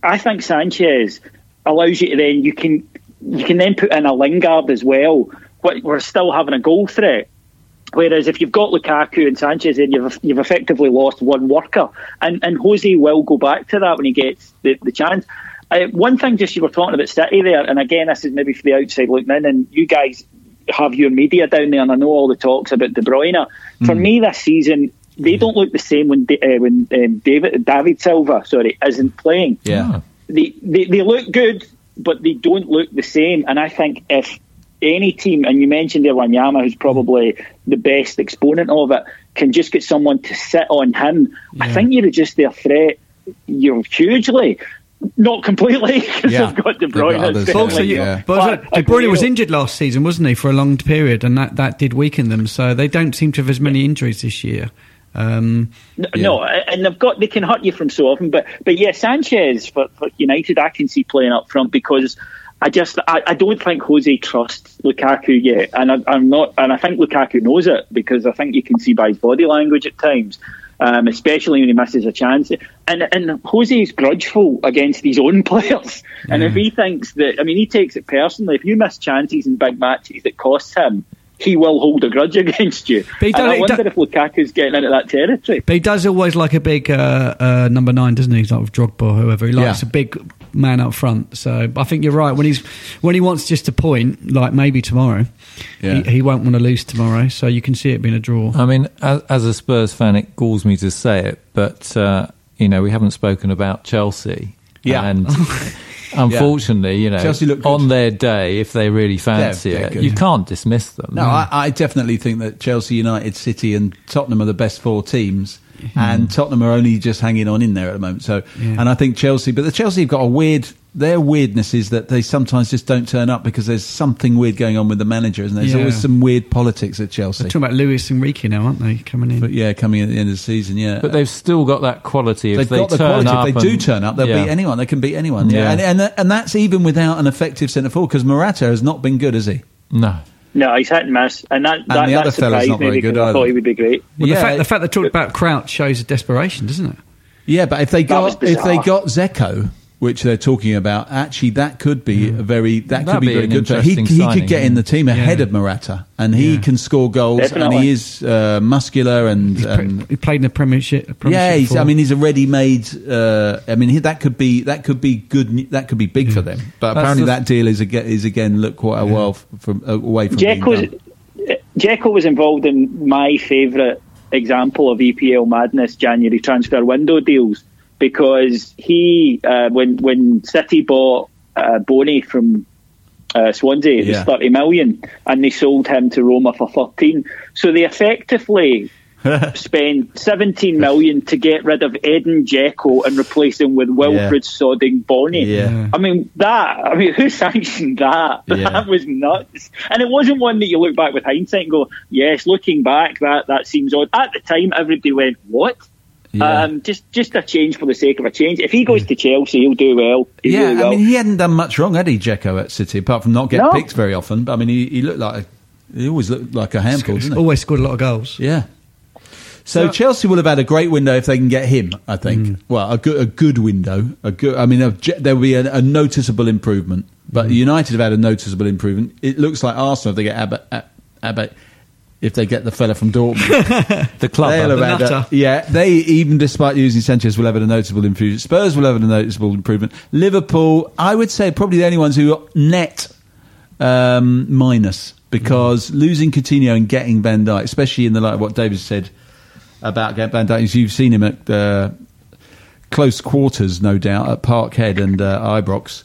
[SPEAKER 9] I think Sanchez allows you to then you can you can then put in a Lingard as well. But we're still having a goal threat. Whereas if you've got Lukaku and Sanchez, then you've you've effectively lost one worker, and and Jose will go back to that when he gets the, the chance. Uh, one thing, just you were talking about City there, and again, this is maybe for the outside looking in, and you guys have your media down there, and I know all the talks about De Bruyne. For me, this season, they don't look the same when uh, when um, David David Silva, sorry, isn't playing
[SPEAKER 6] Yeah.
[SPEAKER 9] they, they they look good, but they don't look the same. And I think if any team, and you mentioned there Wanyama, who's probably the best exponent of it, can just get someone to sit on him, I think you reduce their threat. You're hugely, not completely, because
[SPEAKER 6] Yeah.
[SPEAKER 9] they've got De
[SPEAKER 6] They've got
[SPEAKER 9] Bruyne.
[SPEAKER 6] others,
[SPEAKER 9] certainly,
[SPEAKER 6] yeah.
[SPEAKER 8] Also, you,
[SPEAKER 6] Yeah.
[SPEAKER 8] but
[SPEAKER 9] But
[SPEAKER 8] De Bruyne was injured last season, wasn't he, for a long period, and that, that did weaken them. So they don't seem to have as many injuries this year. Um,
[SPEAKER 9] No, No, and they've got they can hurt you from so often, but but yeah, Sanchez for, for United, I can see playing up front because I just I, I don't think Jose trusts Lukaku yet, and I, I'm not, and I think Lukaku knows it because I think you can see by his body language at times. Um, especially when he misses a chance, and and Jose is grudgeful against his own players. And if he thinks that, I mean, he takes it personally. If you miss chances in big matches that cost him, he will hold a grudge against you.
[SPEAKER 8] But
[SPEAKER 9] and I wonder
[SPEAKER 8] don't-
[SPEAKER 9] if Lukaku's getting into that territory.
[SPEAKER 8] but he does always like a big uh, uh, number nine, doesn't he? He's like with Drogba or whoever. He likes
[SPEAKER 6] Yeah.
[SPEAKER 8] a big man up front. So I think you're right. When he's when he wants just a point, like maybe tomorrow,
[SPEAKER 6] Yeah.
[SPEAKER 8] he, he won't want to lose tomorrow. So you can see it being a draw.
[SPEAKER 7] I mean, as, as a Spurs fan, it galls me to say it, but uh, you know we haven't spoken about Chelsea.
[SPEAKER 6] Yeah.
[SPEAKER 7] and unfortunately, you know,
[SPEAKER 6] Chelsea look good.
[SPEAKER 7] on their day, if they really fancy
[SPEAKER 6] they're
[SPEAKER 7] it,
[SPEAKER 6] good.
[SPEAKER 7] you can't dismiss them.
[SPEAKER 6] No, I, I definitely think that Chelsea, United, City, and Tottenham are the best four teams, Mm-hmm. and Tottenham are only just hanging on in there at the moment. So,
[SPEAKER 8] Yeah.
[SPEAKER 6] and I think Chelsea, but the Chelsea have got a weird. Their weirdness is that they sometimes just don't turn up because there's something weird going on with the manager, and there's
[SPEAKER 8] Yeah.
[SPEAKER 6] always some weird politics at Chelsea.
[SPEAKER 8] They're talking about Luis Enrique now, aren't they? Coming in.
[SPEAKER 6] But yeah, coming at the end of the season, yeah.
[SPEAKER 7] but they've still got that quality. If
[SPEAKER 6] They've
[SPEAKER 7] they
[SPEAKER 6] got the
[SPEAKER 7] turn
[SPEAKER 6] quality.
[SPEAKER 7] up
[SPEAKER 6] If they do
[SPEAKER 7] and-
[SPEAKER 6] turn up, they'll
[SPEAKER 7] yeah.
[SPEAKER 6] beat anyone. They can beat anyone.
[SPEAKER 7] Yeah.
[SPEAKER 6] And, and and that's even without an effective centre forward because Morata has not been good, has he?
[SPEAKER 7] No,
[SPEAKER 9] No, he's hit and miss, and that that,
[SPEAKER 6] the
[SPEAKER 9] that
[SPEAKER 6] other fella's not
[SPEAKER 9] me
[SPEAKER 6] very
[SPEAKER 9] because
[SPEAKER 6] good
[SPEAKER 9] I thought he would be great.
[SPEAKER 8] Well,
[SPEAKER 6] Yeah.
[SPEAKER 8] the, fact, the fact they talked about Crouch shows a desperation, doesn't it?
[SPEAKER 6] Yeah, but if they got if they got Dzeko, which they're talking about, actually that could be a very that could
[SPEAKER 7] That'd
[SPEAKER 6] be
[SPEAKER 7] be
[SPEAKER 6] very good. for- He
[SPEAKER 7] interesting
[SPEAKER 6] he could get in the team ahead
[SPEAKER 8] Yeah.
[SPEAKER 6] of Morata, and he
[SPEAKER 8] Yeah.
[SPEAKER 6] can score goals, and he is uh, muscular and.
[SPEAKER 8] He's pre-
[SPEAKER 6] and
[SPEAKER 8] he played in the Premiership.
[SPEAKER 6] yeah,
[SPEAKER 8] premiership
[SPEAKER 6] he's, I mean, he's a ready-made. Uh, I mean, he, that could be that could be good. That could be big for them. But
[SPEAKER 7] That's
[SPEAKER 6] apparently,
[SPEAKER 7] the-
[SPEAKER 6] that deal is again is again look quite a while f- from uh, away from.
[SPEAKER 9] Dzeko,
[SPEAKER 6] done.
[SPEAKER 9] Dzeko was involved in my favourite example of EPL madness January transfer window deals because he, uh, when when City bought uh, Bony from uh, Swansea, it
[SPEAKER 6] Yeah.
[SPEAKER 9] was 30 million, and they sold him to Roma for 13. So they effectively spent 17 million to get rid of Edin Dzeko and replace him with Wilfred Sodding Bony.
[SPEAKER 6] Yeah.
[SPEAKER 9] I mean that. I mean, who sanctioned that?
[SPEAKER 6] Yeah.
[SPEAKER 9] That was nuts. And it wasn't one that you look back with hindsight and go, "Yes, looking back, that that seems odd." At the time, everybody went, "What?"
[SPEAKER 6] Yeah.
[SPEAKER 9] Um, just just a change for the sake of a change. If he goes to Chelsea, he'll do well. He
[SPEAKER 6] Yeah,
[SPEAKER 9] really will.
[SPEAKER 6] I mean, he hadn't done much wrong, had he, Dzeko at City, apart from not getting
[SPEAKER 9] No.
[SPEAKER 6] picked very often. But I mean, he, he looked like a, he always looked like a handful, didn't he?
[SPEAKER 8] always scored a lot of goals.
[SPEAKER 6] Yeah. So, Chelsea will have had a great window if they can get him. I think. Well, a good a good window. A good. I mean, a, there will be a, a noticeable improvement. But United have had a noticeable improvement. It looks like Arsenal if they get Abba, Ab- Abba, if they get the fella from Dortmund.
[SPEAKER 7] The club.
[SPEAKER 6] They'll have
[SPEAKER 8] The
[SPEAKER 6] had a-
[SPEAKER 8] nutter.
[SPEAKER 6] yeah, they even despite using Sanchez will have had a noticeable improvement. Spurs will have a noticeable improvement. Liverpool, I would say, probably the only ones who are net um, minus because losing Coutinho and getting Van Dijk, especially in the light of what David said about Van Dijk, you've seen him at uh, close quarters, no doubt, at Parkhead and uh, Ibrox.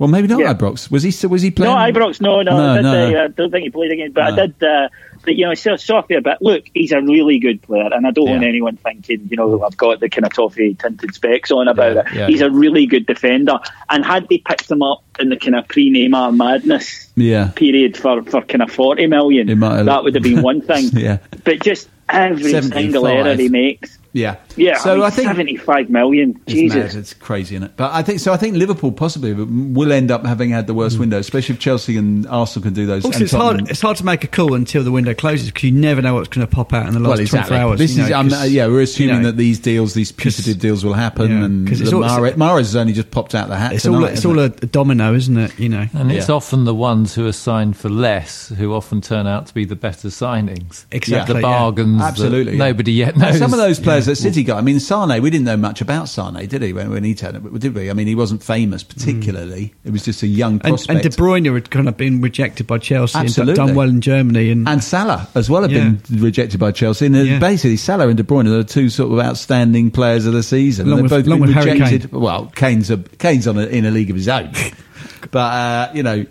[SPEAKER 6] Well, maybe not
[SPEAKER 9] Yeah.
[SPEAKER 6] Ibrox. Was he? Was he playing?
[SPEAKER 9] No, Ibrox, no, no,
[SPEAKER 6] No,
[SPEAKER 9] I, did,
[SPEAKER 6] no.
[SPEAKER 9] uh, I don't think he played again, but
[SPEAKER 6] No.
[SPEAKER 9] I did. Uh, but you know, I saw, saw a bit. Look, he's a really good player, and I don't want anyone thinking, you know, I've got the kind of toffee tinted specs on about
[SPEAKER 6] Yeah,
[SPEAKER 9] it.
[SPEAKER 6] yeah.
[SPEAKER 9] He's a really good defender, and had they picked him up in the kind of pre-Neymar madness
[SPEAKER 6] Yeah.
[SPEAKER 9] period for, for kind of forty million, that would have been one thing.
[SPEAKER 6] Yeah.
[SPEAKER 9] but just every
[SPEAKER 6] 75.
[SPEAKER 9] single error he makes.
[SPEAKER 6] Yeah,
[SPEAKER 9] Yeah,
[SPEAKER 6] So
[SPEAKER 9] I, mean,
[SPEAKER 6] I think
[SPEAKER 9] 75 million.
[SPEAKER 6] It's
[SPEAKER 9] Jesus.
[SPEAKER 6] mad. It's crazy, isn't it? But I think so. I think Liverpool possibly will end up having had the worst window, especially if Chelsea and Arsenal can do those.
[SPEAKER 8] Also,
[SPEAKER 6] and
[SPEAKER 8] it's hard. It's hard to make a call until the window closes because you never know what's going to pop out in the last
[SPEAKER 6] well, exactly.
[SPEAKER 8] 24 hours.
[SPEAKER 6] This is
[SPEAKER 8] know,
[SPEAKER 6] um,
[SPEAKER 8] 'cause,
[SPEAKER 6] yeah. We're assuming
[SPEAKER 8] you know,
[SPEAKER 6] that these deals, these putative deals, will happen,
[SPEAKER 8] yeah,
[SPEAKER 6] and
[SPEAKER 8] 'cause it's all-
[SPEAKER 6] Mahrez, Mahrez has only just popped out the hat.
[SPEAKER 8] It's all. It's all a,
[SPEAKER 6] it?
[SPEAKER 8] a domino, isn't it? You know.
[SPEAKER 7] And it's
[SPEAKER 6] Yeah.
[SPEAKER 7] often the ones who are signed for less who often turn out to be the better signings.
[SPEAKER 8] Exactly,
[SPEAKER 7] The
[SPEAKER 8] yeah.
[SPEAKER 7] bargains. that
[SPEAKER 6] Absolutely, yeah.
[SPEAKER 7] Nobody yet knows.
[SPEAKER 6] Some of those players that City got. I mean, Sane. We didn't know much about Sane, did he? When, when he turned up, did we? I mean, he wasn't famous particularly. It was just a young
[SPEAKER 8] And,
[SPEAKER 6] prospect.
[SPEAKER 8] and De Bruyne had kind of been rejected by Chelsea
[SPEAKER 6] Absolutely.
[SPEAKER 8] and done well in Germany. And,
[SPEAKER 6] and Salah as well had
[SPEAKER 8] Yeah.
[SPEAKER 6] been rejected by Chelsea. And uh,
[SPEAKER 8] Yeah.
[SPEAKER 6] basically, Salah and De Bruyne are the two sort of outstanding players of the season.
[SPEAKER 8] Along
[SPEAKER 6] They've
[SPEAKER 8] with-
[SPEAKER 6] both
[SPEAKER 8] along
[SPEAKER 6] been
[SPEAKER 8] with
[SPEAKER 6] rejected.
[SPEAKER 8] Kane.
[SPEAKER 6] Well, Kane's a, Kane's on a, in a league of his own, but uh, you know.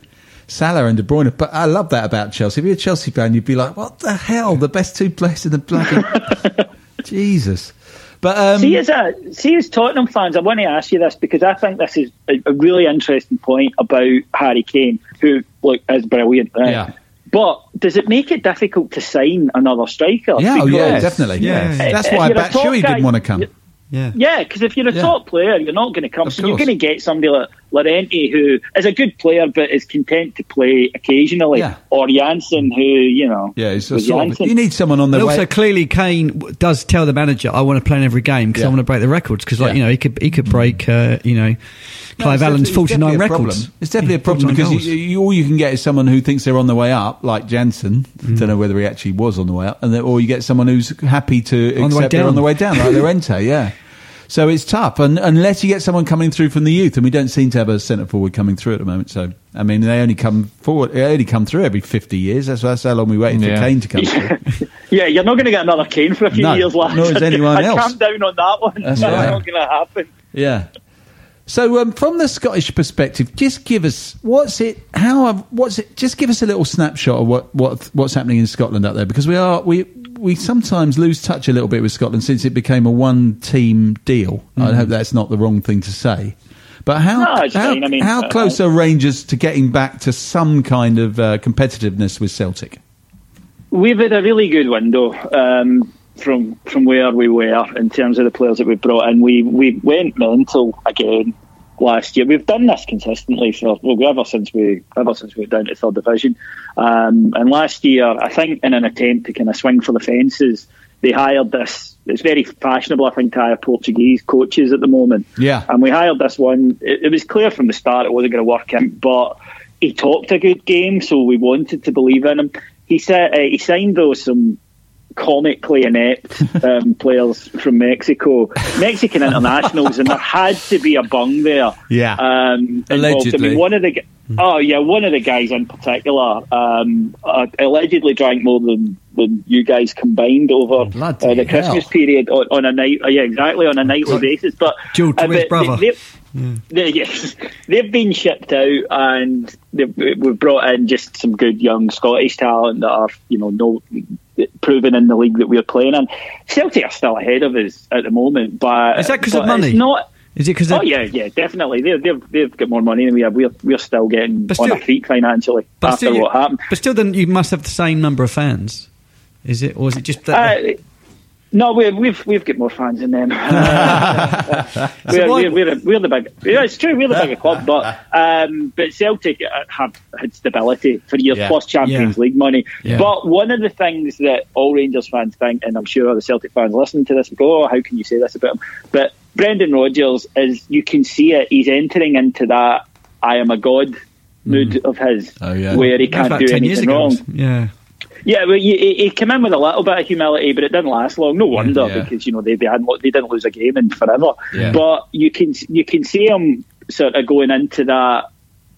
[SPEAKER 6] Salah and De Bruyne, but I love that about Chelsea. If you're a Chelsea fan, you'd be like, "What the hell? The best two players in the bloody Jesus!" But um,
[SPEAKER 9] see, as a see as Tottenham fans, I want to ask you this because I think this is a, a really interesting point about Harry Kane, who look is brilliant. Right?
[SPEAKER 6] Yeah.
[SPEAKER 9] But does it make it difficult to sign another striker?
[SPEAKER 6] yeah, oh, yeah, definitely.
[SPEAKER 8] Yeah.
[SPEAKER 6] That's why
[SPEAKER 9] you're
[SPEAKER 6] Batshuayi didn't want to come.
[SPEAKER 8] yeah.
[SPEAKER 9] Yeah, because if you're a
[SPEAKER 6] Yeah.
[SPEAKER 9] top player, you're not going to come.
[SPEAKER 6] Of
[SPEAKER 9] So you're going to get somebody like Llorente, who is a good player but is content to play occasionally,
[SPEAKER 6] Yeah.
[SPEAKER 9] or Janssen, who you know,
[SPEAKER 6] Yeah, he's a sort of,
[SPEAKER 9] Janssen.
[SPEAKER 6] you need someone on the
[SPEAKER 8] And
[SPEAKER 6] way.
[SPEAKER 8] also, clearly, Kane does tell the manager, "I want to play in every game because
[SPEAKER 6] Yeah.
[SPEAKER 8] I want to break the records." Because, like
[SPEAKER 6] Yeah.
[SPEAKER 8] you know, he could he could break, uh, you know, Clive
[SPEAKER 6] it's
[SPEAKER 8] Allen's
[SPEAKER 6] definitely-
[SPEAKER 8] forty
[SPEAKER 6] it's
[SPEAKER 8] nine
[SPEAKER 6] definitely a
[SPEAKER 8] records.
[SPEAKER 6] problem. It's definitely a problem because you, you, all you can get is someone who thinks they're on the way up, like Janssen.
[SPEAKER 8] Mm.
[SPEAKER 6] Don't know whether he actually was on the way up, and then, or you get someone who's happy to
[SPEAKER 8] On the way
[SPEAKER 6] they're
[SPEAKER 8] down.
[SPEAKER 6] on the way down, like Llorente. Yeah. So it's tough, and unless you get someone coming through from the youth, and we don't seem to have a centre forward coming through at the moment. So I mean, they only come forward, they only come through every fifty years. That's, that's how long we waited
[SPEAKER 7] Yeah.
[SPEAKER 6] for Kane to come through.
[SPEAKER 9] yeah, you're not going to get another Kane for a few
[SPEAKER 6] No,
[SPEAKER 9] years, lads.
[SPEAKER 6] nor is anyone
[SPEAKER 9] I'd
[SPEAKER 6] else.
[SPEAKER 9] calm down on that one.
[SPEAKER 6] That's
[SPEAKER 9] That's
[SPEAKER 6] right.
[SPEAKER 9] not going to happen.
[SPEAKER 6] Yeah. So, um, from the Scottish perspective, just give us what's it? How? What's it? Just give us a little snapshot of what, what what's happening in Scotland up there, because we are we we sometimes lose touch a little bit with Scotland since it became a one team deal. I hope that's not the wrong thing to say. But how
[SPEAKER 9] No,
[SPEAKER 6] how,
[SPEAKER 9] fine. I mean,
[SPEAKER 6] how
[SPEAKER 9] uh,
[SPEAKER 6] close are Rangers to getting back to some kind of uh, competitiveness with Celtic?
[SPEAKER 9] We've had a really good window um, from from where we were in terms of the players that we brought in. We we went mental again last year. We've done this consistently for well, ever since we ever since we went down to third division. Um, and last year, I think in an attempt to kind of swing for the fences, they hired this. It's very fashionable, I think, to hire Portuguese coaches at the moment.
[SPEAKER 6] Yeah.
[SPEAKER 9] And we hired this one. It, it was clear from the start it wasn't going to work out, but he talked a good game, so we wanted to believe in him. He said uh, he signed though some comically inept um, players from Mexico, Mexican internationals, and there had to be a bung there.
[SPEAKER 6] Yeah.
[SPEAKER 9] um, involved. I
[SPEAKER 6] Allegedly.
[SPEAKER 9] mean, one of the oh yeah, one of the guys in particular um, uh, allegedly drank more than, than you guys combined over uh, the
[SPEAKER 6] hell.
[SPEAKER 9] Christmas period on, on a night. Uh, yeah, exactly on a nightly basis. But
[SPEAKER 8] Joe
[SPEAKER 9] uh,
[SPEAKER 8] Twins'
[SPEAKER 9] but
[SPEAKER 8] brother.
[SPEAKER 9] They, they, yes, they've been shipped out, and they've, we've brought in just some good young Scottish talent that are, you know, no proven in the league that we're playing in. Celtic are still ahead of us at the moment, but
[SPEAKER 8] Is that
[SPEAKER 9] because
[SPEAKER 8] of money?
[SPEAKER 9] It's not.
[SPEAKER 8] Is it because?
[SPEAKER 9] Oh yeah, yeah, definitely. They've they've, they've got more money than we have. We're we're still getting
[SPEAKER 8] But
[SPEAKER 9] on
[SPEAKER 8] still-
[SPEAKER 9] our feet financially
[SPEAKER 8] But
[SPEAKER 9] after
[SPEAKER 8] still,
[SPEAKER 9] what happened.
[SPEAKER 8] but still, then you must have the same number of fans. Is it, or is it just that?
[SPEAKER 9] Uh, no, we, we've we've got more fans than them. we're,
[SPEAKER 8] why-
[SPEAKER 9] we're, we're, we're the big. Yeah, it's true. We're the bigger club, but um, but Celtic uh, have had stability for years
[SPEAKER 6] Yeah.
[SPEAKER 9] plus Champions
[SPEAKER 8] Yeah.
[SPEAKER 9] League money.
[SPEAKER 6] Yeah.
[SPEAKER 9] But one of the things that all Rangers fans think, and I'm sure the Celtic fans listening to this go, "Oh, how can you say this about him?" But Brendan Rodgers is. You can see it. He's entering into that "I am a god" mood of his,
[SPEAKER 6] Oh, yeah.
[SPEAKER 9] where he
[SPEAKER 8] That was
[SPEAKER 9] can't do
[SPEAKER 8] 10 years
[SPEAKER 9] anything
[SPEAKER 8] ago.
[SPEAKER 9] wrong.
[SPEAKER 8] Yeah.
[SPEAKER 9] Yeah, well, he, came in with a little bit of humility, but it didn't last long. No wonder
[SPEAKER 6] Yeah.
[SPEAKER 9] because you know they they, hadn't, they didn't lose a game in forever.
[SPEAKER 6] Yeah.
[SPEAKER 9] But you can you can see him sort of going into that,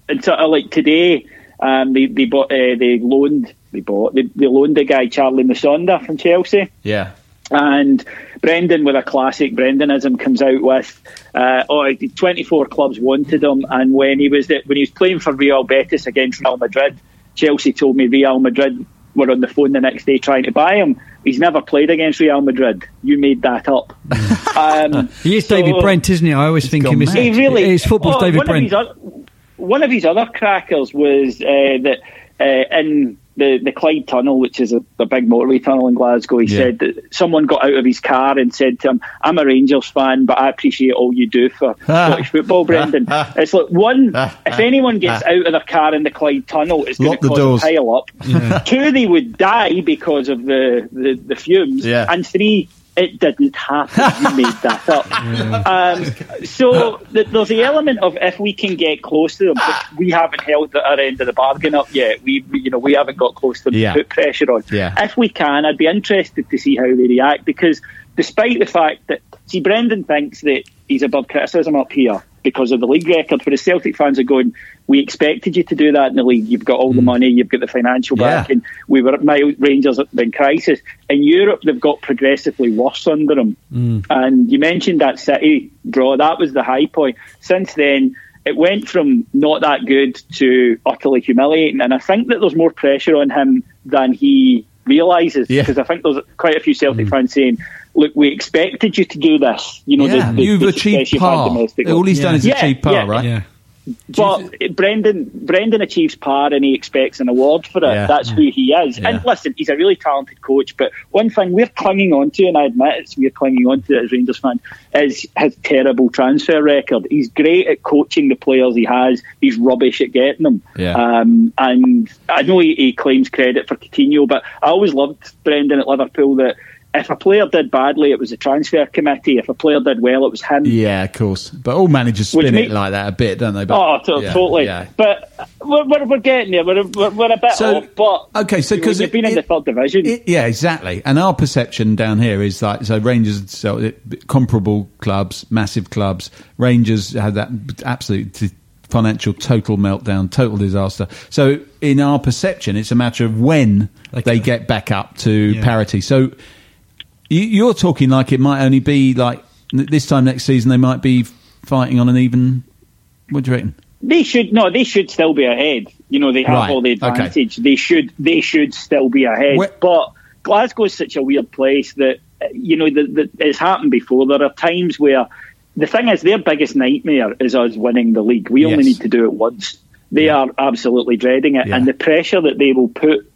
[SPEAKER 9] and sort of like today, um, they they bought uh, they loaned they bought they, they loaned the guy Charlie Musonda from Chelsea.
[SPEAKER 6] Yeah.
[SPEAKER 9] And Brendan, with a classic Brendanism, comes out with, uh, "Oh, 24 clubs wanted him." And when he was when he was playing for Real Betis against Real Madrid, Chelsea told me Real Madrid were on the phone the next day trying to buy him. He's never played against Real Madrid. You made that up. um,
[SPEAKER 8] He is
[SPEAKER 9] so-
[SPEAKER 8] David Brent, isn't he? I always think
[SPEAKER 6] gone
[SPEAKER 8] him as
[SPEAKER 6] mad.
[SPEAKER 9] he really
[SPEAKER 8] His football's
[SPEAKER 9] oh,
[SPEAKER 8] David
[SPEAKER 9] one
[SPEAKER 8] Brent.
[SPEAKER 9] Of his, one of his other crackers was uh, that uh, in the, the Clyde Tunnel, which is a, big motorway tunnel in Glasgow, he
[SPEAKER 6] Yeah.
[SPEAKER 9] said that someone got out of his car and said to him, "I'm a Rangers fan, but I appreciate all you do for ah. Scottish football, Brendan." Ah. it's like one, ah. if anyone gets out of their car in the Clyde Tunnel, it's going to cause
[SPEAKER 6] doors.
[SPEAKER 9] a pile up. Two, they would die because of the the, the fumes,
[SPEAKER 6] Yeah.
[SPEAKER 9] and three. It didn't happen. You made that up. Um, so th- there's the element of if we can get close to them, we haven't held the our end of the bargain up yet. We, we- you know, we haven't got close to them
[SPEAKER 6] Yeah.
[SPEAKER 9] to put pressure on.
[SPEAKER 6] Yeah.
[SPEAKER 9] If we can, I'd be interested to see how they react because despite the fact that see, Brendan thinks that he's above criticism up here because of the league record, whereas Celtic fans are going, we expected you to do that in the league. You've got all the money, you've got the financial
[SPEAKER 6] Mm. Yeah.
[SPEAKER 9] backing. We were at my Rangers in crisis. In Europe, they've got progressively worse under them.
[SPEAKER 6] Mm.
[SPEAKER 9] And you mentioned that City draw. That was the high point. Since then, it went from not that good to utterly humiliating. And I think that there's more pressure on him than he realises.
[SPEAKER 6] Yeah. Mm.
[SPEAKER 9] Because I think there's quite a few Celtic fans saying, look, we expected you to do this. You know,
[SPEAKER 6] yeah.
[SPEAKER 9] the, the,
[SPEAKER 6] You've
[SPEAKER 9] the
[SPEAKER 6] achieved
[SPEAKER 9] success you've had
[SPEAKER 6] par. All he's done is
[SPEAKER 9] Yeah,
[SPEAKER 6] achieve par,
[SPEAKER 9] yeah.
[SPEAKER 6] right?
[SPEAKER 8] Yeah.
[SPEAKER 9] But Brendan, Brendan achieves par and he expects an award for it.
[SPEAKER 6] Yeah.
[SPEAKER 9] That's who he is.
[SPEAKER 6] Yeah.
[SPEAKER 9] And listen, he's a really talented coach. But one thing we're clinging on to, and I admit it's we're clinging on to it as Rangers fans, is his terrible transfer record. He's great at coaching the players he has. He's rubbish at getting them.
[SPEAKER 6] Yeah.
[SPEAKER 9] Um, and I know he, he claims credit for Coutinho, but I always loved Brendan at Liverpool that. If a player did badly, it was the transfer committee. If a player did well, it was him.
[SPEAKER 6] Yeah, of course. But all managers
[SPEAKER 9] Which
[SPEAKER 6] spin
[SPEAKER 9] make-
[SPEAKER 6] it like that a bit, don't they? But,
[SPEAKER 9] Oh, to-
[SPEAKER 6] yeah,
[SPEAKER 9] totally.
[SPEAKER 6] Yeah.
[SPEAKER 9] But we're, we're, we're getting there. We're, we're, we're a bit
[SPEAKER 6] So-
[SPEAKER 9] off, but
[SPEAKER 6] okay, so 'cause
[SPEAKER 9] you've
[SPEAKER 6] it-
[SPEAKER 9] been in the third division.
[SPEAKER 6] It- yeah, exactly. And our perception down here is like so Rangers, so it- comparable clubs, massive clubs. Rangers had that absolute t- financial total meltdown, total disaster. So in our perception, it's a matter of when
[SPEAKER 8] Like-
[SPEAKER 6] they get back up to
[SPEAKER 8] Yeah.
[SPEAKER 6] parity. So you, you're talking like it might only be like this time next season they might be fighting on an even. What do you reckon?
[SPEAKER 9] they should no, they should still be ahead. You know, they have
[SPEAKER 6] Right,
[SPEAKER 9] all the
[SPEAKER 6] okay.
[SPEAKER 9] advantage. They should they should still be ahead.
[SPEAKER 6] Where-
[SPEAKER 9] but Glasgow is such a weird place that you know the, the, it's happened before. There are times where the thing is their biggest nightmare is us winning the league. We only need to do it once. They are absolutely dreading it,
[SPEAKER 6] Yeah.
[SPEAKER 9] and the pressure that they will put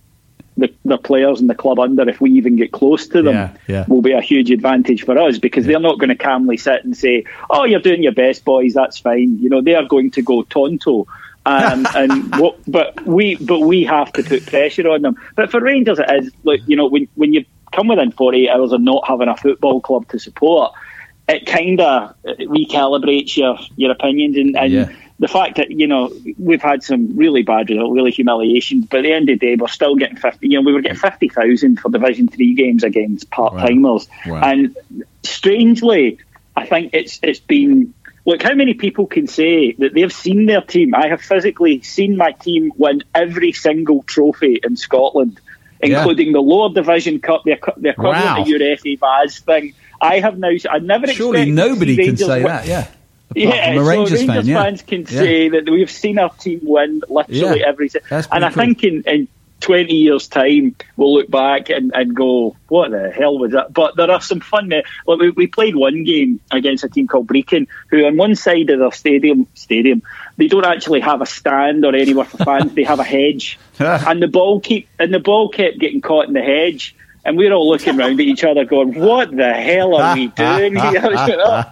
[SPEAKER 9] the, the players and the club under if we even get close to them
[SPEAKER 6] Yeah, yeah.
[SPEAKER 9] will be a huge advantage for us because they're not going to calmly sit and say, "Oh, you're doing your best, boys. That's fine." You know, they are going to go tonto. Um, and what, but we but we have to put pressure on them. But for Rangers, it is like you know when when you come within 48 hours of not having a football club to support, it kind of recalibrates your your opinions and, and
[SPEAKER 6] Yeah.
[SPEAKER 9] The fact that you know we've had some really bad results, really humiliations, but at the end of the day, we're still getting fifty. You know, we were getting fifty thousand for Division Three games against part timers,
[SPEAKER 6] Wow.
[SPEAKER 9] and strangely, I think it's it's been. Look, how many people can say that they've seen their team? I have physically seen my team win every single trophy in Scotland,
[SPEAKER 6] Yeah.
[SPEAKER 9] including the lower division cup, the, the equivalent
[SPEAKER 6] Wow.
[SPEAKER 9] of your FA Vase thing. I have now. I never
[SPEAKER 6] Surely nobody can say
[SPEAKER 9] win-
[SPEAKER 6] that. Yeah.
[SPEAKER 9] Yeah, so
[SPEAKER 6] Rangers, fan, yeah.
[SPEAKER 9] fans can
[SPEAKER 6] Yeah.
[SPEAKER 9] say that we've seen our team win literally
[SPEAKER 6] Yeah,
[SPEAKER 9] every. And I
[SPEAKER 6] pretty
[SPEAKER 9] think in, in 20 years' time, we'll look back and, and go, what the hell was that? But there are some fun. Like we, we played one game against a team called Brechin, who on one side of their stadium, stadium, they don't actually have a stand or anywhere for fans. they have a hedge, and the ball keep and the ball kept getting caught in the hedge. And we're all looking around at each other, going, "What the hell are we doing here?" You know?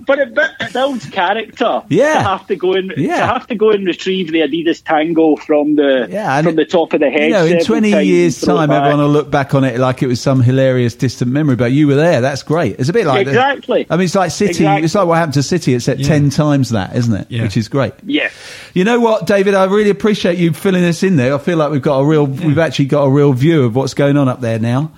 [SPEAKER 9] But it, it builds character.
[SPEAKER 6] Yeah.
[SPEAKER 9] to have to go and
[SPEAKER 6] Yeah.
[SPEAKER 9] to have to go and retrieve the Adidas Tango from the
[SPEAKER 6] Yeah, and
[SPEAKER 9] from the top of the head.
[SPEAKER 6] You know, in 20 years'
[SPEAKER 9] and throw it
[SPEAKER 6] time,
[SPEAKER 9] back.
[SPEAKER 6] everyone will look back on it like it was some hilarious, distant memory. But you were there. That's great. It's a bit like the-
[SPEAKER 9] Exactly.
[SPEAKER 6] I mean, it's like City.
[SPEAKER 9] Exactly.
[SPEAKER 6] It's like what happened to City. It's at
[SPEAKER 8] Yeah.
[SPEAKER 6] 10 times that, isn't it?
[SPEAKER 8] Yeah.
[SPEAKER 6] Which is great.
[SPEAKER 9] Yeah.
[SPEAKER 6] You know what, David? I really appreciate you filling us in there. I feel like we've got a real, we've actually got a real view of what's going on up there now.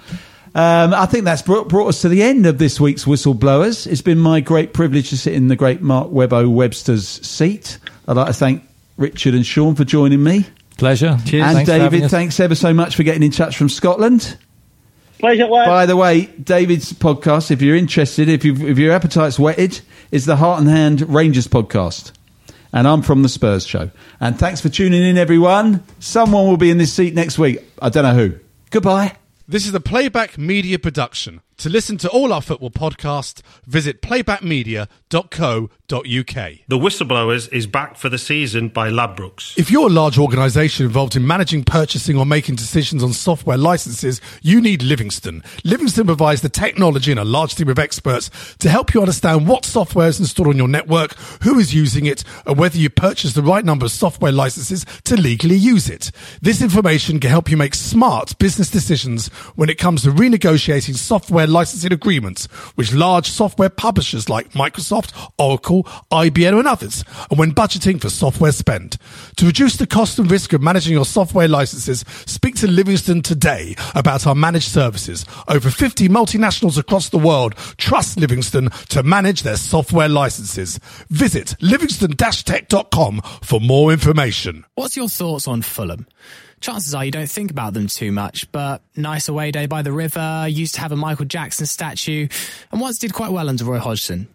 [SPEAKER 6] Um, I think that's brought, brought us to the end of this week's Whistleblowers. It's been my great privilege to sit in the great Mark Webbo Webster's seat. I'd like to thank Richard and Sean for joining me.
[SPEAKER 7] Pleasure.
[SPEAKER 8] Cheers.
[SPEAKER 6] And
[SPEAKER 7] Thanks
[SPEAKER 6] David,
[SPEAKER 7] us.
[SPEAKER 6] thanks ever so much for getting in touch from Scotland.
[SPEAKER 9] Pleasure, lad.
[SPEAKER 6] By the way, David's podcast, if you're interested, if, you if your appetite's whetted, is the Heart and Hand Rangers podcast. And I'm from the Spurs show. And thanks for tuning in, everyone. Someone will be in this seat next week. I don't know who. Goodbye.
[SPEAKER 10] This is a Playback Media production. To listen to all our football podcasts, visit playbackmedia.co.uk.
[SPEAKER 4] The Whistleblowers is back for the season by Ladbrokes.
[SPEAKER 10] If you're a large organisation involved in managing, purchasing, or making decisions on software licenses, you need Livingston. Livingston provides the technology and a large team of experts to help you understand what software is installed on your network, who is using it, and whether you purchase the right number of software licenses to legally use it. This information can help you make smart business decisions when it comes to renegotiating software licensing agreements with large software publishers like Microsoft, Oracle, IBM, and others, and when budgeting for software spend. To reduce the cost and risk of managing your software licenses, speak to Livingston today about our managed services. Over 50 multinationals across the world trust Livingston to manage their software licenses. Visit livingston-tech.com for more information.
[SPEAKER 11] What's your thoughts on Fulham? Chances are you don't think about them too much, but nice away day by the river, used to have a Michael Jackson statue, and once did quite well under Roy Hodgson.